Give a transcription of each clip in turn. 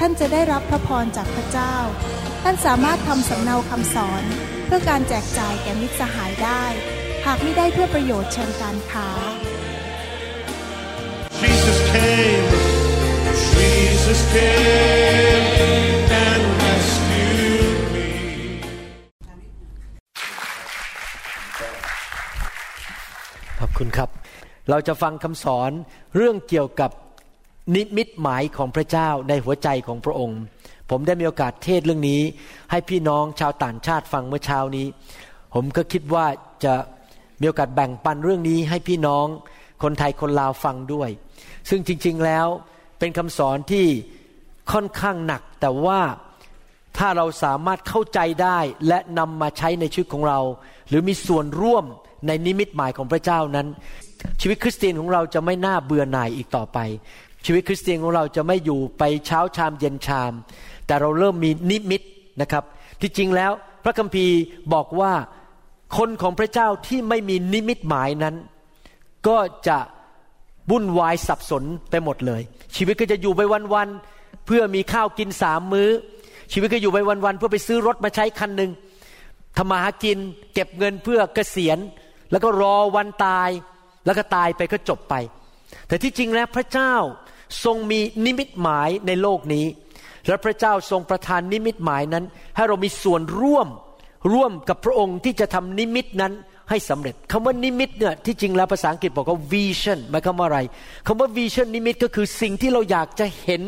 ท่านจะได้รับพระพรจากพระเจ้า ท่านสามารถทำสำเนาคำสอน เพื่อการแจกจ่ายแก่มิตรสหายได้ หากไม่ได้เพื่อประโยชน์เชิงการค้า Jesus came, Jesus came and rescued me. ขอบคุณครับ เราจะฟังคำสอนเรื่องเกี่ยวกับ นิมิตหมายของพระเจ้าในหัวใจของพระองค์ ผมได้มีโอกาสเทศเรื่องนี้ ให้พี่น้องชาวต่างชาติฟังเมื่อเช้านี้ ผมก็คิดว่าจะมีโอกาสแบ่งปันเรื่องนี้ให้พี่น้องคนไทยคนลาวฟังด้วย ซึ่งจริง ๆแล้วเป็นคำสอนที่ค่อนข้างหนัก แต่ว่าถ้าเราสามารถเข้าใจได้และนำมาใช้ในชีวิตของเรา หรือมีส่วนร่วมในนิมิตหมายของพระเจ้านั้น ชีวิตคริสเตียนของเราจะไม่น่าเบื่อหน่ายอีกต่อไป ชีวิตคริสเตียนของเราจะไม่อยู่ไปเช้าชามเย็นชาม แต่เราเริ่มมีนิมิตนะครับ ที่จริงแล้วพระคัมภีร์บอกว่าคนของพระเจ้าที่ไม่มีนิมิตหมายนั้น ก็จะวุ่นวายสับสนไปหมดเลย ชีวิตก็จะอยู่ไปวันๆเพื่อมีข้าวกินสามมื้อ ชีวิตก็อยู่ไปวันๆเพื่อไปซื้อรถมาใช้คันหนึ่งทำมาหากินเก็บเงินเพื่อเกษียณ แล้วก็รอวันตาย แล้วก็ตายไปก็จบไป แต่ที่จริงแล้วพระเจ้า ทรงมีนิมิตหมายในโลกนี้ และพระเจ้าทรงประทานนิมิตหมายนั้น ให้เรามีส่วนร่วมร่วมกับพระองค์ที่จะทำนิมิตนั้นให้สำเร็จคำว่านิมิตเนี่ยที่จริงแล้วภาษาอังกฤษบอกว่า vision หมายความว่าอะไรคำว่า vision นิมิตก็คือสิ่งที่เราอยากจะเห็น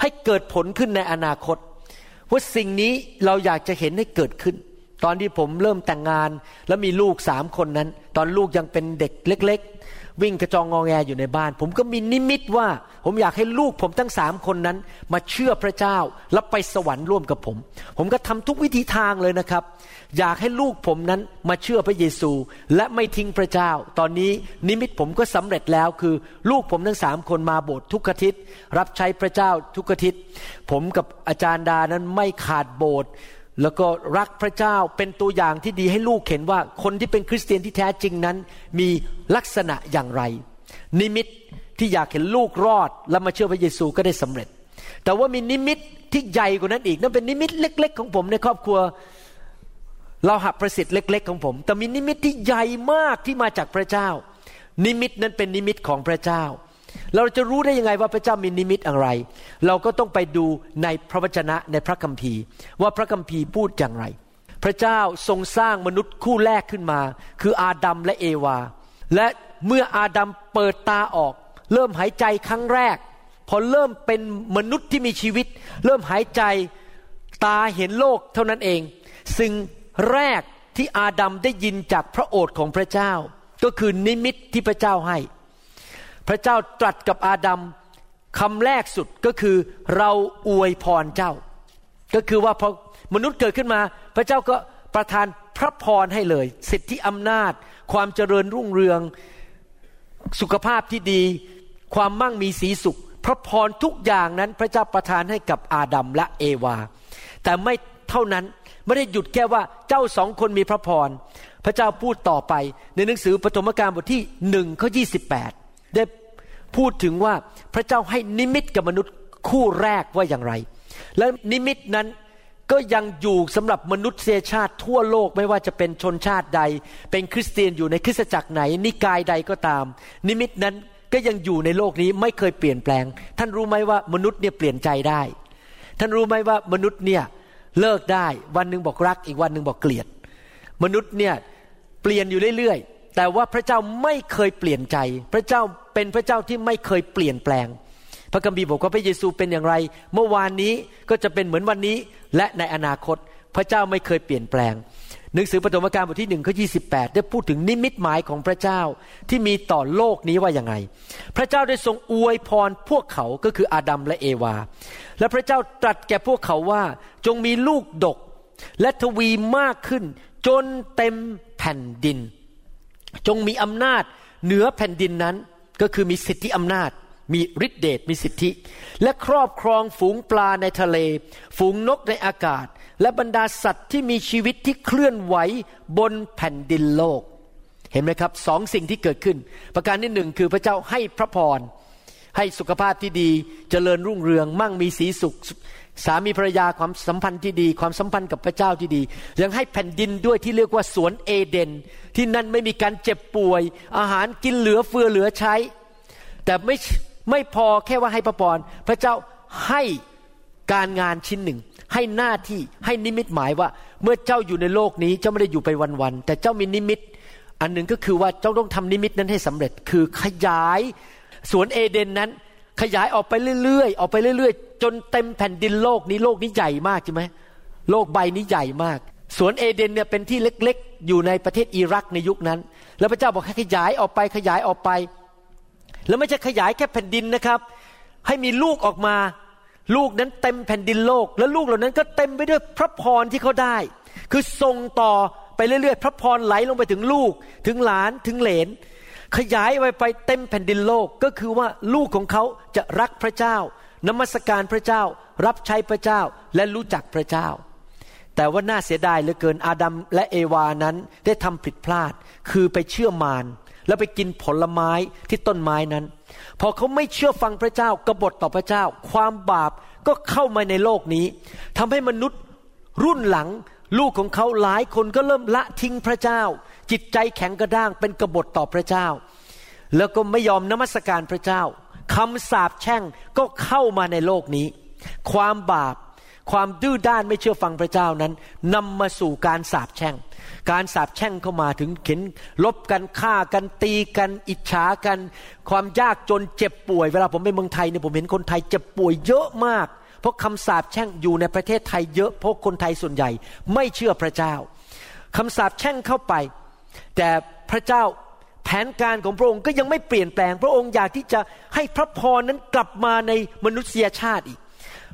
ให้เกิดผลขึ้นในอนาคตว่าสิ่งนี้เราอยากจะเห็นให้เกิดขึ้น ตอนที่ผมเริ่มแต่งงานแล้วมีลูกสามคนนั้น ตอนลูกยังเป็นเด็กเล็ก วิ่งกระจองงอแงอยู่ในบ้าน ผมก็มีนิมิตว่า ผมอยากให้ลูกผมทั้งสามคนนั้น มาเชื่อพระเจ้าแล้วไปสวรรค์ร่วมกับผม ผมก็ทำทุกวิธีทางเลยนะครับ อยากให้ลูกผมนั้นมาเชื่อพระเยซูและไม่ทิ้งพระเจ้า ตอนนี้นิมิตผมก็สำเร็จแล้วคือ ลูกผมทั้งสามคนมาโบสถ์ทุกอาทิตย์รับใช้พระเจ้าทุกอาทิตย์ ผมกับอาจารย์ดานั้นไม่ขาดโบสถ์ แล้วก็รักพระเจ้าเป็นตัวอย่างที่ดีให้ลูกเห็นว่าคนที่เป็นคริสเตียนที่แท้จริงนั้น มีลักษณะอย่างไร นิมิตที่อยากเห็นลูกรอด แล้วมาเชื่อพระเยซูก็ได้สำเร็จ แต่ว่ามีนิมิตที่ใหญ่กว่านั้นอีกนั่นเป็นนิมิตเล็ก ๆ ของผมในครอบครัว เราหับประสิทธิ์เล็ก ๆ ของผม แต่มีนิมิตที่ใหญ่มากที่มาจากพระเจ้า นิมิตนั้นเป็นนิมิตของพระเจ้า เราจะรู้ได้ยังไงว่าพระเจ้ามีนิมิตอะไร เราก็ต้องไปดูในพระวจนะในพระคัมภีร์ ว่าพระคัมภีร์พูดอย่างไร พระเจ้าทรงสร้างมนุษย์คู่แรกขึ้นมา คืออาดัมและเอวา และเมื่ออาดัมเปิดตาออก เริ่มหายใจครั้งแรก พอเริ่มเป็นมนุษย์ที่มีชีวิต เริ่มหายใจตาเห็นโลกเท่านั้นเอง สิ่งแรกที่อาดัมได้ยินจากพระโอษฐ์ของพระเจ้า ก็คือนิมิตที่พระเจ้าให้ พระเจ้าตรัสกับอาดัมคำแรกสุดก็คือเราอวยพรเจ้า ก็คือว่าพอมนุษย์เกิดขึ้นมา พระเจ้าก็ประทานพระพรให้เลย สิทธิอำนาจ ความเจริญรุ่งเรือง สุขภาพที่ดี ความมั่งมีสีสุข พระพรทุกอย่างนั้นพระเจ้าประทานให้กับอาดัมและเอวา แต่ไม่เท่านั้นไม่ได้หยุดแค่ว่าเจ้าสองคนมีพระพร พระเจ้าพูดต่อไปในหนังสือปฐมกาลบทที่หนึ่งข้อยีได้ พูดถึงว่าพระเจ้าให้นิมิตกับมนุษย์คู่แรกว่าอย่างไร และนิมิตนั้นก็ยังอยู่สำหรับมนุษยชาติทั่วโลกไม่ว่าจะเป็นชนชาติใด เป็นคริสเตียนอยู่ในคริสตจักรไหน นิกายใดก็ตาม นิมิตนั้นก็ยังอยู่ในโลกนี้ไม่เคยเปลี่ยนแปลง ท่านรู้ไหมว่ามนุษย์เนี่ยเปลี่ยนใจได้ ท่านรู้ไหมว่ามนุษย์เนี่ยเลิกได้วันหนึ่งบอกรักอีกวันหนึ่งบอกเกลียด มนุษย์เนี่ยเปลี่ยนอยู่เรื่อยๆ แต่ว่าพระเจ้าไม่เคยเปลี่ยนใจ พระเจ้าเป็นพระเจ้าที่ไม่เคยเปลี่ยนแปลง พระคัมภีร์บอกว่าพระเยซูเป็นอย่างไร เมื่อวานนี้ก็จะเป็นเหมือนวันนี้และในอนาคต พระเจ้าไม่เคยเปลี่ยนแปลง หนังสือปฐมกาลบทที่หนึ่งข้อยีได้พูดถึงนิมิตหมายของพระเจ้าที่มีต่อโลกนี้ว่าอย่างไงพระเจ้าได้ทรงอวยพรพวกเขาก็คืออาดัมและเอวา และพระเจ้าตรัสแก่พวกเขาว่าจงมีลูกดก และทวีมากขึ้น จนเต็มแผ่นดิน จงมีอำนาจเหนือแผ่นดินนั้น ก็คือมีสิทธิอำนาจ มีฤทธิเดชมีสิทธิ และครอบครองฝูงปลาในทะเล ฝูงนกในอากาศ และบรรดาสัตว์ที่มีชีวิตที่เคลื่อนไหวบนแผ่นดินโลก เห็นไหมครับสองสิ่งที่เกิดขึ้น ประการที่หนึ่งคือพระเจ้าให้พระพรให้สุขภาพที่ดีจเจริญรุ่งเรือง มั่งมีสีสุข สามีภรรยาความสัมพันธ์ที่ดี ความสัมพันธ์กับพระเจ้าที่ดี ยังให้แผ่นดินด้วยที่เรียกว่าสวนเอเดน ที่นั่นไม่มีการเจ็บป่วย อาหารกินเหลือเฟือเหลือใช้ แต่ไม่ไม่พอแค่ว่าให้พระพรพระเจ้าให้การงานชิ้นหนึ่ง ให้หน้าที่ให้นิมิตหมายว่า เมื่อเจ้าอยู่ในโลกนี้เจ้าไม่ได้อยู่ไปวันๆแต่เจ้ามีนิมิต อันหนึ่งก็คือว่าเจ้าต้องทำนิมิตนั้นให้สำเร็จ คือขยายสวนเอเดนนั้น ขยายออกไปเรื่อยๆ ออกไปเรื่อยๆ จนเต็มแผ่นดินโลกนี้โลกนี้ใหญ่มากใช่ไหมโลกใบนี้ใหญ่มากสวนเอเดนเนี่ยเป็นที่เล็กๆ อยู่ในประเทศอิรักในยุคนั้น แล้วพระเจ้าบอกให้ขยายออกไปขยายออกไป แล้วไม่ใช่ขยายแค่แผ่นดินนะครับ ให้มีลูกออกมา ลูกนั้นเต็มแผ่นดินโลก แล้วลูกเหล่านั้นก็เต็มไปด้วยพระพรที่เขาได้ คือส่งต่อไปเรื่อยๆ พระพรไหลลงไปถึงลูกถึงหลานถึงเหลน ขยายไปไปเต็มแผ่นดินโลกก็คือว่าลูกของเขาจะรักพระเจ้านมัสการพระเจ้า รับใช้พระเจ้าและรู้จักพระเจ้า แต่ว่าน่าเสียดายเหลือเกินอาดัมและเอวานั้นได้ทำผิดพลาด คือไปเชื่อมารแล้วไปกินผลไม้ที่ต้นไม้นั้น พอเขาไม่เชื่อฟังพระเจ้ากบฏต่อพระเจ้า ความบาปก็เข้ามาในโลกนี้ทำให้มนุษย์รุ่นหลัง ลูกของเขาหลายคนก็เริ่มละทิ้งพระเจ้า จิตใจแข็งกระด้างเป็นกบฏต่อพระเจ้า แล้วก็ไม่ยอมนมัสการพระเจ้าคำสาปแช่งก็เข้ามาในโลกนี้ ความบาปความดื้อด้านไม่เชื่อฟังพระเจ้านั้นนำมาสู่การสาปแช่ง การสาปแช่งเข้ามาถึงเข็นลบกันฆ่ากันตีกัน อิจฉากัน ความยากจนเจ็บป่วย เวลาผมไปเมืองไทยเนี่ยผมเห็นคนไทยเจ็บป่วยเยอะมาก เพราะคำสาปแช่งอยู่ในประเทศไทยเยอะเพราะคนไทยส่วนใหญ่ ไม่เชื่อพระเจ้าคำสาปแช่งเข้าไป แต่พระเจ้าแผนการของพระองค์ก็ยังไม่เปลี่ยนแปลง พระองค์อยากที่จะให้พระพรนั้นกลับมาในมนุษยชาติอีก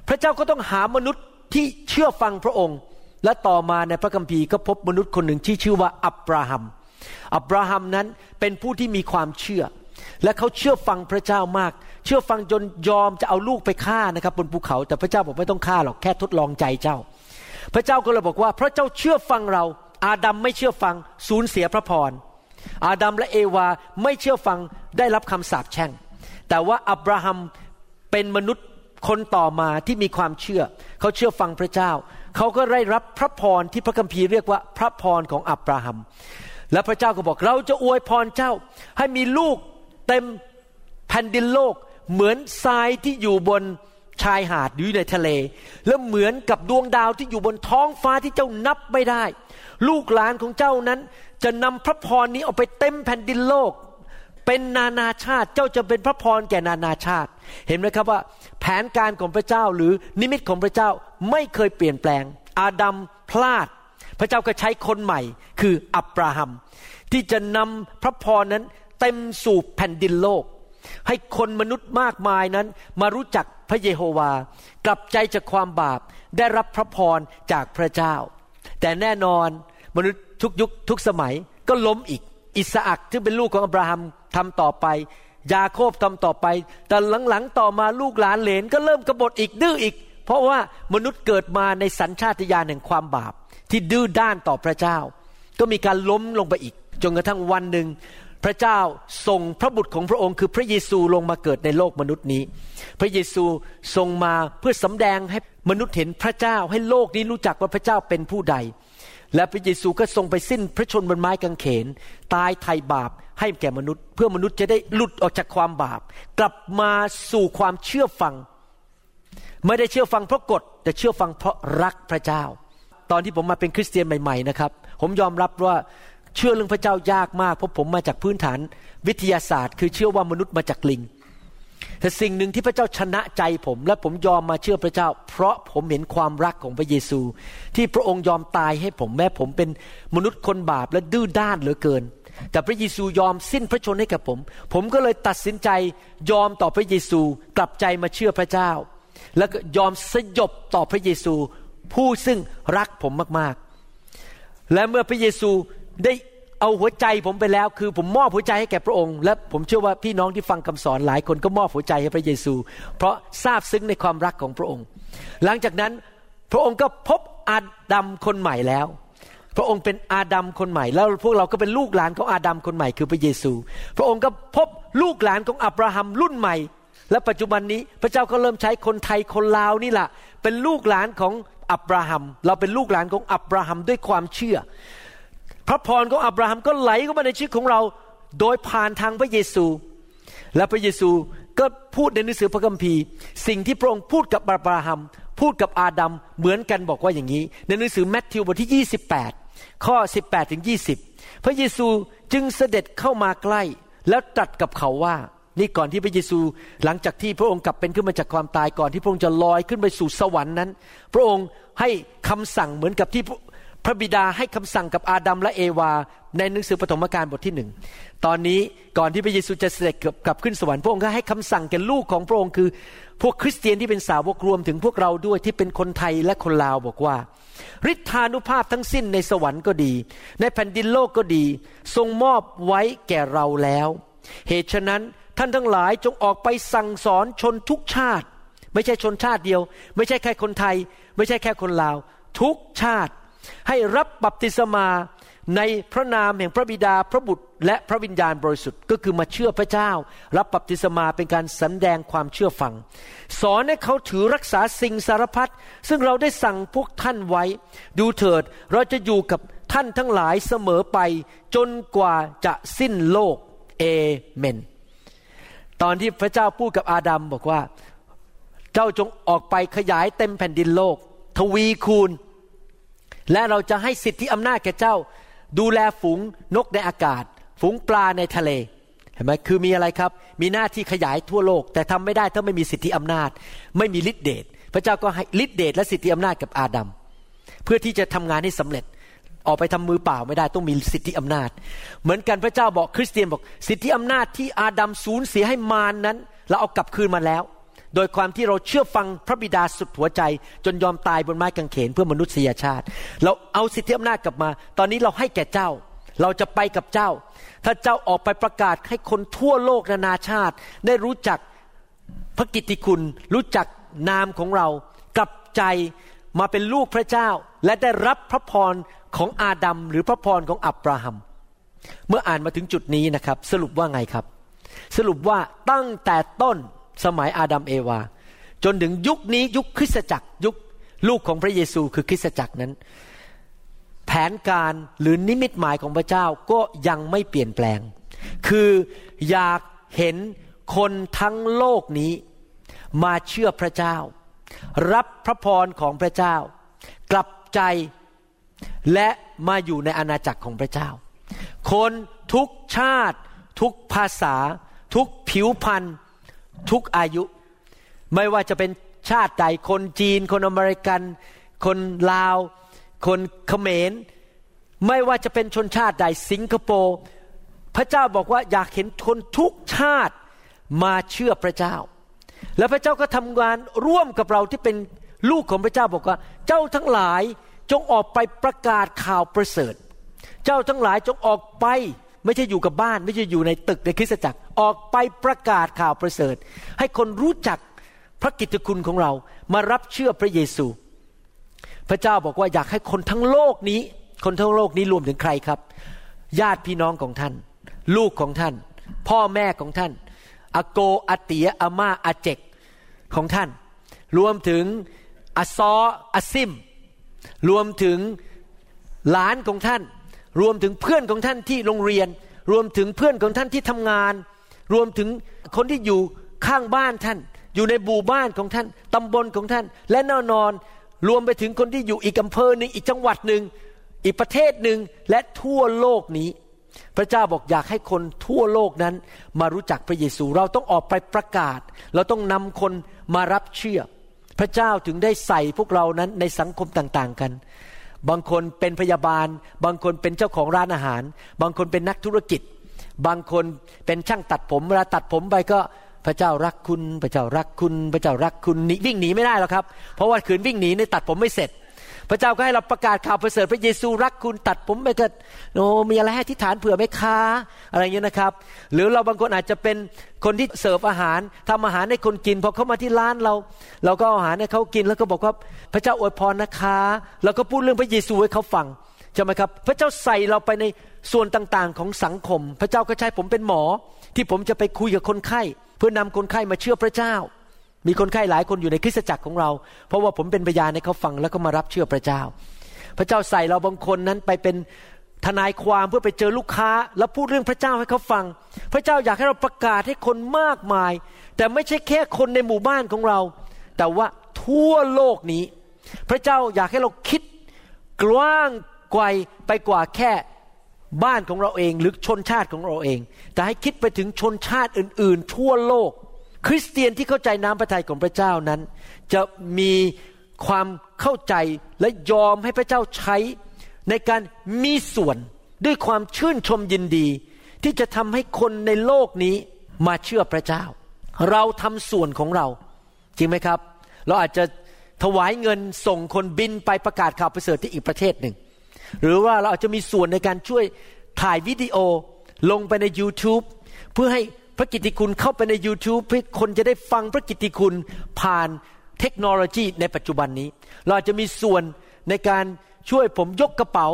พระเจ้าก็ต้องหามนุษย์ที่เชื่อฟังพระองค์ และต่อมาในพระคัมภีร์ก็พบมนุษย์คนหนึ่งที่ชื่อว่าอับราฮัม อับราฮัมนั้นเป็นผู้ที่มีความเชื่อ และเขาเชื่อฟังพระเจ้ามาก เชื่อฟังจนยอมจะเอาลูกไปฆ่านะครับบนภูเขาแต่พระเจ้าบอกไม่ต้องฆ่าหรอกแค่ทดลองใจเจ้า พระเจ้าก็เลยบอกว่า พระเจ้าเชื่อฟังเรา อาดัมไม่เชื่อฟังสูญเสียพระพร อาดัมและเอวาไม่เชื่อฟังได้รับคำสาปแช่ง แต่ว่าอับราฮัมเป็นมนุษย์คนต่อมาที่มีความเชื่อ เขาเชื่อฟังพระเจ้า เขาก็ได้รับพระพรที่พระคัมภีร์เรียกว่าพระพรของอับราฮัม และพระเจ้าก็บอกเราจะอวยพรเจ้า ให้มีลูก เต็มแผ่นดินโลกเหมือนทรายที่อยู่บนชายหาดหรือในทะเล และเหมือนกับดวงดาวที่อยู่บนท้องฟ้าที่เจ้านับไม่ได้ ลูกหลานของเจ้านั้น จะนำพระพรนี้ออกไปเต็มแผ่นดินโลก เป็นนานาชาติเจ้าจะเป็นพระพรแก่นานาชาติ เห็นไหมครับว่า แผนการของพระเจ้าหรือนิมิตของพระเจ้าไม่เคยเปลี่ยนแปลง อาดัมพลาด พระเจ้าก็ใช้คนใหม่ คืออับราฮัม ที่จะนำพระพรนั้น เต็มสู่แผ่นดินโลก ให้คนมนุษย์มากมายนั้น มารู้จักพระเยโฮวา กลับใจจากความบาปได้รับพระพรจากพระเจ้า แต่แน่นอนมนุษย์ทุกยุคทุกสมัยก็ล้มอีก อิสอักที่เป็นลูกของอับราฮัมทำต่อไป ยาโคบทำต่อไป แต่หลังๆต่อมาลูกหลานเหลนก็เริ่มกบฏอีกดื้ออีก เพราะว่ามนุษย์เกิดมาในสัญชาตญาณแห่งความบาป ที่ดื้อด้านต่อพระเจ้า ก็มีการล้มลงไปอีก จนกระทั่งวันหนึ่ง พระเจ้าส่งพระบุตรของพระองค์ คือพระเยซูลงมาเกิดในโลกมนุษย์นี้ พระเยซูทรงมาเพื่อสำแดงให้มนุษย์เห็นพระเจ้าให้โลกนี้รู้จักว่าพระเจ้าเป็นผู้ใด และพระเยซูก็ทรงไปสิ้นพระชนบนไม้กางเขน ตายไถ่บาปให้แก่มนุษย์ เพื่อมนุษย์จะได้หลุดออกจากความบาป กลับมาสู่ความเชื่อฟัง ไม่ได้เชื่อฟังเพราะกฎแต่เชื่อฟังเพราะรักพระเจ้า ตอนที่ผมมาเป็นคริสเตียนใหม่ ๆนะครับ ผมยอมรับว่า เชื่อเรื่องพระเจ้ายากมากเพราะผมมาจากพื้นฐานวิทยาศาสตร์ คือเชื่อว่ามนุษย์มาจากลิง แต่สิ่งหนึ่งที่พระเจ้าชนะใจผม และผมยอมมาเชื่อพระเจ้า เพราะผมเห็นความรักของพระเยซู ที่พระองค์ยอมตายให้ผมแม้ผมเป็นมนุษย์คนบาปและดื้อด้านเหลือเกิน แต่พระเยซูยอมสิ้นพระชนให้กับผม ผมก็เลยตัดสินใจยอมต่อพระเยซูกลับใจมาเชื่อพระเจ้า แล้วก็ยอมสยบต่อพระเยซูผู้ซึ่งรักผมมากๆ และเมื่อพระเยซู ได้เอาหัวใจผมไปแล้ว คือผมมอบหัวใจให้แก่พระองค์ และผมเชื่อว่าพี่น้องที่ฟังคำสอนหลายคนก็มอบหัวใจให้พระเยซู เพราะทราบซึ้งในความรักของพระองค์ หลังจากนั้นพระองค์ก็พบอาดัมคนใหม่แล้ว พระองค์เป็นอาดัมคนใหม่ แล้วพวกเราก็เป็นลูกหลานของอาดัมคนใหม่คือพระเยซู พระองค์ก็พบลูกหลานของอับราฮัมรุ่นใหม่ และปัจจุบันนี้พระเจ้าก็เริ่มใช้คนไทยคนลาวนี่แหละเป็นลูกหลานของอับราฮัม เราเป็นลูกหลานของอับราฮัมด้วยความเชื่อ พระพรของอับราฮัมก็ไหลเข้ามาในชีวิตของเรา โดยผ่านทางพระเยซู และพระเยซูก็พูดในหนังสือพระคัมภีร์ สิ่งที่พระองค์พูดกับอับราฮัม พูดกับอาดัมเหมือนกันบอกว่าอย่างนี้ ในหนังสือแมทธิวบทที่ 28 ข้อ 18ถึง20 พระเยซูจึงเสด็จเข้ามาใกล้ แล้วตรัสกับเขาว่านี่ก่อนที่พระเยซูหลังจากที่พระองค์กลับเป็นขึ้นมาจากความตายก่อนที่พระองค์จะลอยขึ้นไปสู่สวรรค์นั้น พระองค์ให้คำสั่งเหมือนกับที่ พระบิดาให้คำสั่งกับอาดัมและเอวา ในหนังสือปฐมกาลบทที่หนึ่งตอนนี้ก่อนที่พระเยซูจะเสด็จกลับขึ้นสวรรค์พระองค์ก็ให้คำสั่งแก่ลูกของพระองค์คือ พวกคริสเตียนที่เป็นสาวกรวมถึงพวกเราด้วยที่เป็นคนไทยและคนลาวบอกว่าฤทธานุภาพทั้งสิ้นในสวรรค์ก็ดี ในแผ่นดินโลกก็ดี ทรงมอบไว้แก่เราแล้ว เหตุฉะนั้นท่านทั้งหลายจงออกไปสั่งสอนชนทุกชาติ ไม่ใช่ชนชาติเดียว ไม่ใช่แค่คนไทย ไม่ใช่แค่คนลาว ทุกชาติ ให้รับบัพติศมาในพระนามแห่งพระบิดาพระบุตร และพระวิญญาณบริสุทธิ์ก็คือมาเชื่อพระเจ้า รับบัพติศมาเป็นการสำแดงความเชื่อฟัง สอนให้เขาถือรักษาสิ่งสารพัดซึ่งเราได้สั่งพวกท่านไว้ ดูเถิดเราจะอยู่กับท่านทั้งหลายเสมอไปจนกว่าจะสิ้นโลกเอเมน ตอนที่พระเจ้าพูดกับอาดัมบอกว่า เจ้าจงออกไปขยายเต็มแผ่นดินโลก ทวีคูณ และเราจะให้สิทธิอำนาจแก่เจ้า ดูแลฝูงนกในอากาศ ฝูงปลาในทะเลเห็นไหมคือมีอะไรครับ มีหน้าที่ขยายทั่วโลก แต่ทำไม่ได้ถ้าไม่มีสิทธิอำนาจ ไม่มีฤทธิเดชพระเจ้าก็ให้ฤทธิเดชและสิทธิอำนาจกับอาดัมเพื่อที่จะทำงานให้สำเร็จออกไปทำมือเปล่าไม่ได้ต้องมีสิทธิอำนาจ เหมือนกันพระเจ้าบอกคริสเตียนบอก สิทธิอำนาจที่อาดัมสูญเสียให้มารนนั้น เราเอากลับคืนมาแล้ว โดยความที่เราเชื่อฟังพระบิดาสุดหัวใจ จนยอมตายบนไม้กางเขนเพื่อมนุษยชาติ เราเอาสิทธิอำนาจกลับมา ตอนนี้เราให้แก่เจ้า เราจะไปกับเจ้า ถ้าเจ้าออกไปประกาศให้คนทั่วโลกนานาชาติ ได้รู้จักพระกิตติคุณ รู้จักนามของเรา กลับใจมาเป็นลูกพระเจ้า และได้รับพระพรของอาดัมหรือพระพรของอับราฮัม เมื่ออ่านมาถึงจุดนี้นะครับ สรุปว่าไงครับ สรุปว่าตั้งแต่ต้น สมัยอาดัมเอวา จนถึงยุคนี้ยุคคริสตจักรยุคลูกของพระเยซูคือคริสตจักรนั้น แผนการหรือนิมิตหมายของพระเจ้าก็ยังไม่เปลี่ยนแปลง คืออยากเห็นคนทั้งโลกนี้มาเชื่อพระเจ้า รับพระพรของพระเจ้า กลับใจและมาอยู่ในอาณาจักรของพระเจ้า คนทุกชาติ ทุกภาษา ทุกผิวพรรณ ทุกอายุ ไม่ว่าจะเป็นชาติใดคนจีน คนอเมริกัน คนลาว คนเขมร ไม่ว่าจะเป็นชนชาติใดสิงคโปร์พระเจ้าบอกว่าอยากเห็นคนทุกชาติมาเชื่อพระเจ้า แล้วพระเจ้าก็ทำงานร่วมกับเราที่เป็นลูกของพระเจ้าบอกว่า เจ้าทั้งหลายจงออกไปประกาศข่าวประเสริฐ เจ้าทั้งหลายจงออกไป ไม่ใช่อยู่กับบ้าน ไม่ใช่อยู่ในตึกในคริสตจักรออกไปประกาศข่าวประเสริฐ ให้คนรู้จักพระกิตติคุณของเรามารับเชื่อพระเยซู พระเจ้าบอกว่าอยากให้คนทั้งโลกนี้ คนทั้งโลกนี้รวมถึงใครครับ ญาติพี่น้องของท่าน ลูกของท่าน พ่อแม่ของท่านอาโกอาเตียอาม่าอาเจกของท่าน รวมถึงอาซออาซิม รวมถึงหลานของท่าน รวมถึงเพื่อนของท่านที่โรงเรียน รวมถึงเพื่อนของท่านที่ทำงาน รวมถึงคนที่อยู่ข้างบ้านท่าน อยู่ในบูบ้านของท่านตำบลของท่าน และแน่นอน รวมไปถึงคนที่อยู่อีกอำเภอหนึ่งอีกจังหวัดหนึ่งอีกประเทศหนึ่งและทั่วโลกนี้ พระเจ้าบอกอยากให้คนทั่วโลกนั้น มารู้จักพระเยซูเราต้องออกไปประกาศ เราต้องนำคนมารับเชื่อ พระเจ้าถึงได้ใส่พวกเรานั้นในสังคมต่างๆกัน บางคนเป็นพยาบาล บางคนเป็นเจ้าของร้านอาหาร บางคนเป็นนักธุรกิจ บางคนเป็นช่างตัดผมเวลาตัดผมไปก็พระเจ้ารักคุณ พระเจ้ารักคุณ พระเจ้ารักคุณวิ่งหนีไม่ได้หรอกครับ เพราะว่าขืนวิ่งหนีในตัดผมไม่เสร็จ พระเจ้าก็ให้เราประกาศข่าวประเสริฐพระเยซูรักคุณตัดผมไปเก็โอ้มีอะไรให้ทิฏฐานเผื่อไหมคะอะไรเงี้ยนะครับ หรือเราบางคนอาจจะเป็นคนที่เสิร์ฟอาหารทำอาหารให้คนกินพอเขามาที่ร้านเรา เราก็เอาอาหารให้เขากิน แล้วก็บอกว่าพระเจ้าอวยพรนะคะแล้วก็พูดเรื่องพระเยซูให้เขาฟังใช่ไหมครับ พระเจ้าใส่เราไปในส่วนต่างๆของสังคม พระเจ้าก็ใช้ผมเป็นหมอ ที่ผมจะไปคุยกับคนไข้ เพื่อนำคนไข้มาเชื่อพระเจ้า มีคนไข้หลายคนอยู่ในคริสตจักรของเรา เพราะว่าผมเป็นพยานให้เขาฟังแล้วก็มารับเชื่อพระเจ้า พระเจ้าใส่เราบางคนนั้นไปเป็นทนายความเพื่อไปเจอลูกค้า แล้วพูดเรื่องพระเจ้าให้เขาฟัง พระเจ้าอยากให้เราประกาศให้คนมากมาย แต่ไม่ใช่แค่คนในหมู่บ้านของเรา แต่ว่าทั่วโลกนี้ พระเจ้าอยากให้เราคิดกว้างไกลไปกว่าแค่บ้านของเราเองหรือชนชาติของเราเอง แต่ให้คิดไปถึงชนชาติอื่น ๆ ทั่วโลก คริสเตียนที่เข้าใจน้ำพระทัยของพระเจ้านั้น จะมีความเข้าใจและยอมให้พระเจ้าใช้ในการมีส่วนด้วยความชื่นชมยินดี ที่จะทำให้คนในโลกนี้มาเชื่อพระเจ้า เราทำส่วนของเรา จริงไหมครับ เราอาจจะถวายเงินส่งคนบินไปประกาศข่าวประเสริฐที่อีกประเทศหนึ่ง หรือว่าเราอาจจะมีส่วนในการช่วยถ่ายวิดีโอลงไปใน YouTube เพื่อให้ พระกิตติคุณเข้าไปใน YouTube เพื่อคนจะได้ฟังพระกิตติคุณผ่านเทคโนโลยีในปัจจุบันนี้ เราจะมีส่วนในการช่วยผมยกกระเป๋า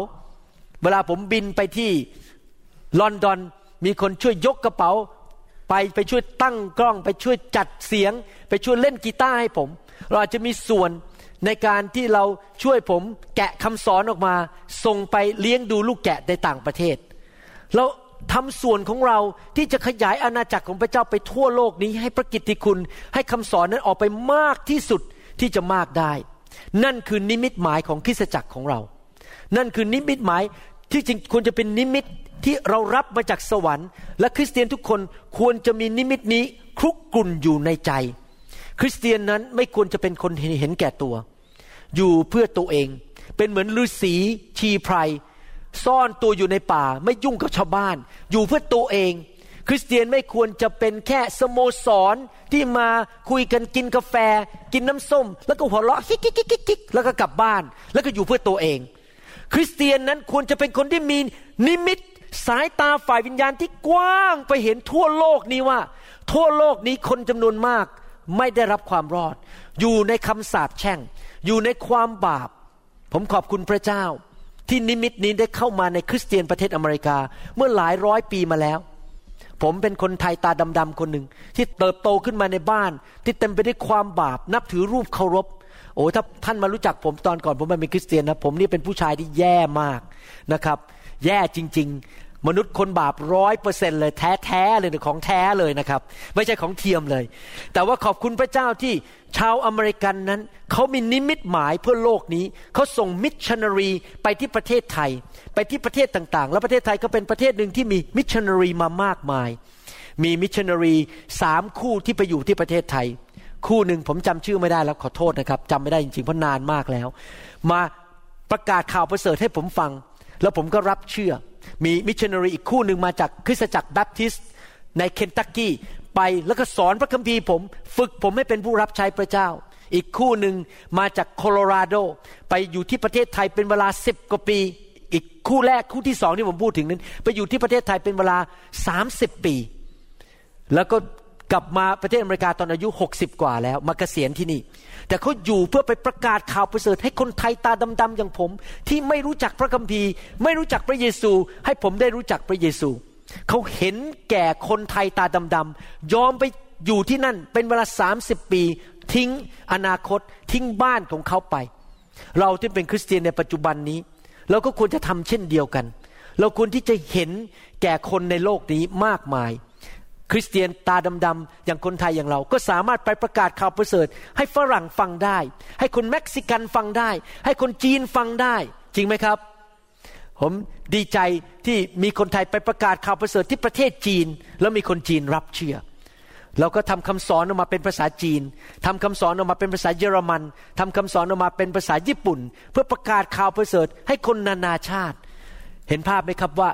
เวลาผมบินไปที่ลอนดอนมีคนช่วยยกกระเป๋า ไปไปช่วยตั้งกล้อง ไปช่วยจัดเสียง ไปช่วยเล่นกีตาร์ให้ผม เราจจะมีส่วนในการที่เราช่วยผมแกะคำสอนออกมา ส่งไปเลี้ยงดูลูกแกะในต่างประเทศ เรา ทำส่วนของเราที่จะขยายอาณาจักรของพระเจ้าไปทั่วโลกนี้ให้พระกิตติคุณ ให้คำสอนนั้นออกไปมากที่สุดที่จะมากได้ นั่นคือนิมิตหมายของคริสตจักรของเรา นั่นคือนิมิตหมายที่จริงควรจะเป็นนิมิตที่เรารับมาจากสวรรค์ และคริสเตียนทุกคนควรจะมีนิมิตนี้คุกรุ่นอยู่ในใจ คริสเตียนนั้นไม่ควรจะเป็นคนเห็นแก่ตัว อยู่เพื่อตัวเอง เป็นเหมือนฤาษีชีไพร ซ่อนตัวอยู่ในป่าไม่ยุ่งกับชาวบ้าน อยู่เพื่อตัวเอง คริสเตียนไม่ควรจะเป็นแค่สโมสรที่มาคุยกันกินกาแฟ กินน้ำส้ม แล้วก็หัวเราะคิกคิกิกิกแล้วก็กลับบ้าน แล้วก็อยู่เพื่อตัวเอง คริสเตียนนั้นควรจะเป็นคนที่มีนิมิตสายตาฝ่ายวิญญาณที่กว้างไปเห็นทั่วโลกนี้ว่า ทั่วโลกนี้คนจำนวนมากไม่ได้รับความรอด อยู่ในคำสาปแช่ง อยู่ในความบาป ผมขอบคุณพระเจ้า ที่นิมิตนี้ได้เข้ามาในคริสเตียนประเทศอเมริกาเมื่อหลายร้อยปีมาแล้ว ผมเป็นคนไทยตาดำๆคนหนึ่งที่เติบโตขึ้นมาในบ้าน ที่เต็มไปด้วยความบาป นับถือรูปเคารพโอ้ถ้าท่านมารู้จักผมตอนก่อนผมมาเป็นคริสเตียนนะผมนี่เป็นผู้ชายที่แย่มากนะครับ แย่จริง ๆ มนุษย์คนบาปร้อยเปอร์เซ็นเลยแท้ๆเลยของแท้เลยนะครับ ไม่ใช่ของเทียมเลย แต่ว่าขอบคุณพระเจ้าที่ชาวอเมริกันนั้น เขามีนิมิตหมายเพื่อโลกนี้ เขาส่งมิชชันนารีไปที่ประเทศไทย ไปที่ประเทศต่างๆ แล้วประเทศไทยก็เป็นประเทศหนึ่งที่มีมิชชันนารีมามากมาย มีมิชชันนารีสามคู่ที่ไปอยู่ที่ประเทศไทย คู่หนึ่งผมจำชื่อไม่ได้แล้วขอโทษนะครับจำไม่ได้จริงๆเพราะนานมากแล้ว มาประกาศข่าวประเสริฐให้ผมฟัง แล้วผมก็รับเชื่อ มีมิชชันนารีอีกคู่หนึ่งมาจากคริสตจักรแบปทิสต์ในเคนตักกี้ไปแล้วก็สอนพระคัมภีร์ผม ฝึกผมให้เป็นผู้รับใช้พระเจ้า อีกคู่หนึ่งมาจากโคโลราโด ไปอยู่ที่ประเทศไทยเป็นเวลาสิบกว่าปี อีกคู่แรกคู่ที่สองที่ผมพูดถึงนั้น ไปอยู่ที่ประเทศไทยเป็นเวลาสามสิบปี แล้วก็ กลับมาประเทศอเมริกาตอนอายุหกสิบกว่าแล้ว มาเกษียณที่นี่ แต่เขาอยู่เพื่อไปประกาศข่าวประเสริฐให้คนไทยตาดำๆอย่างผม ที่ไม่รู้จักพระคัมภีร์ ไม่รู้จักพระเยซู ให้ผมได้รู้จักพระเยซู เขาเห็นแก่คนไทยตาดำๆยอมไปอยู่ที่นั่นเป็นเวลาสามสิบปี ทิ้งอนาคต ทิ้งบ้านของเขาไป เราที่เป็นคริสเตียนในปัจจุบันนี้ เราก็ควรจะทำเช่นเดียวกัน เราควรที่จะเห็นแก่คนในโลกนี้มากมาย คริสเตียนตาดำๆอย่างคนไทยอย่างเรา ก็สามารถไปประกาศข่าวประเสริฐ ให้ฝรั่งฟังได้ ให้คนเม็กซิกันฟังได้ ให้คนจีนฟังได้ จริงไหมครับ ผมดีใจที่มีคนไทยไปประกาศข่าวประเสริฐที่ประเทศจีน แล้วมีคนจีนรับเชื่อเราก็ทำคำสอนออกมาเป็นภาษาจีนทำคำสอนออกมาเป็นภาษาเยอรมันทำคำสอนออกมาเป็นภาษาญี่ปุ่น เพื่อประกาศข่าวประเสริฐให้คนนานาชาติ เห็นภาพไหมครับว่า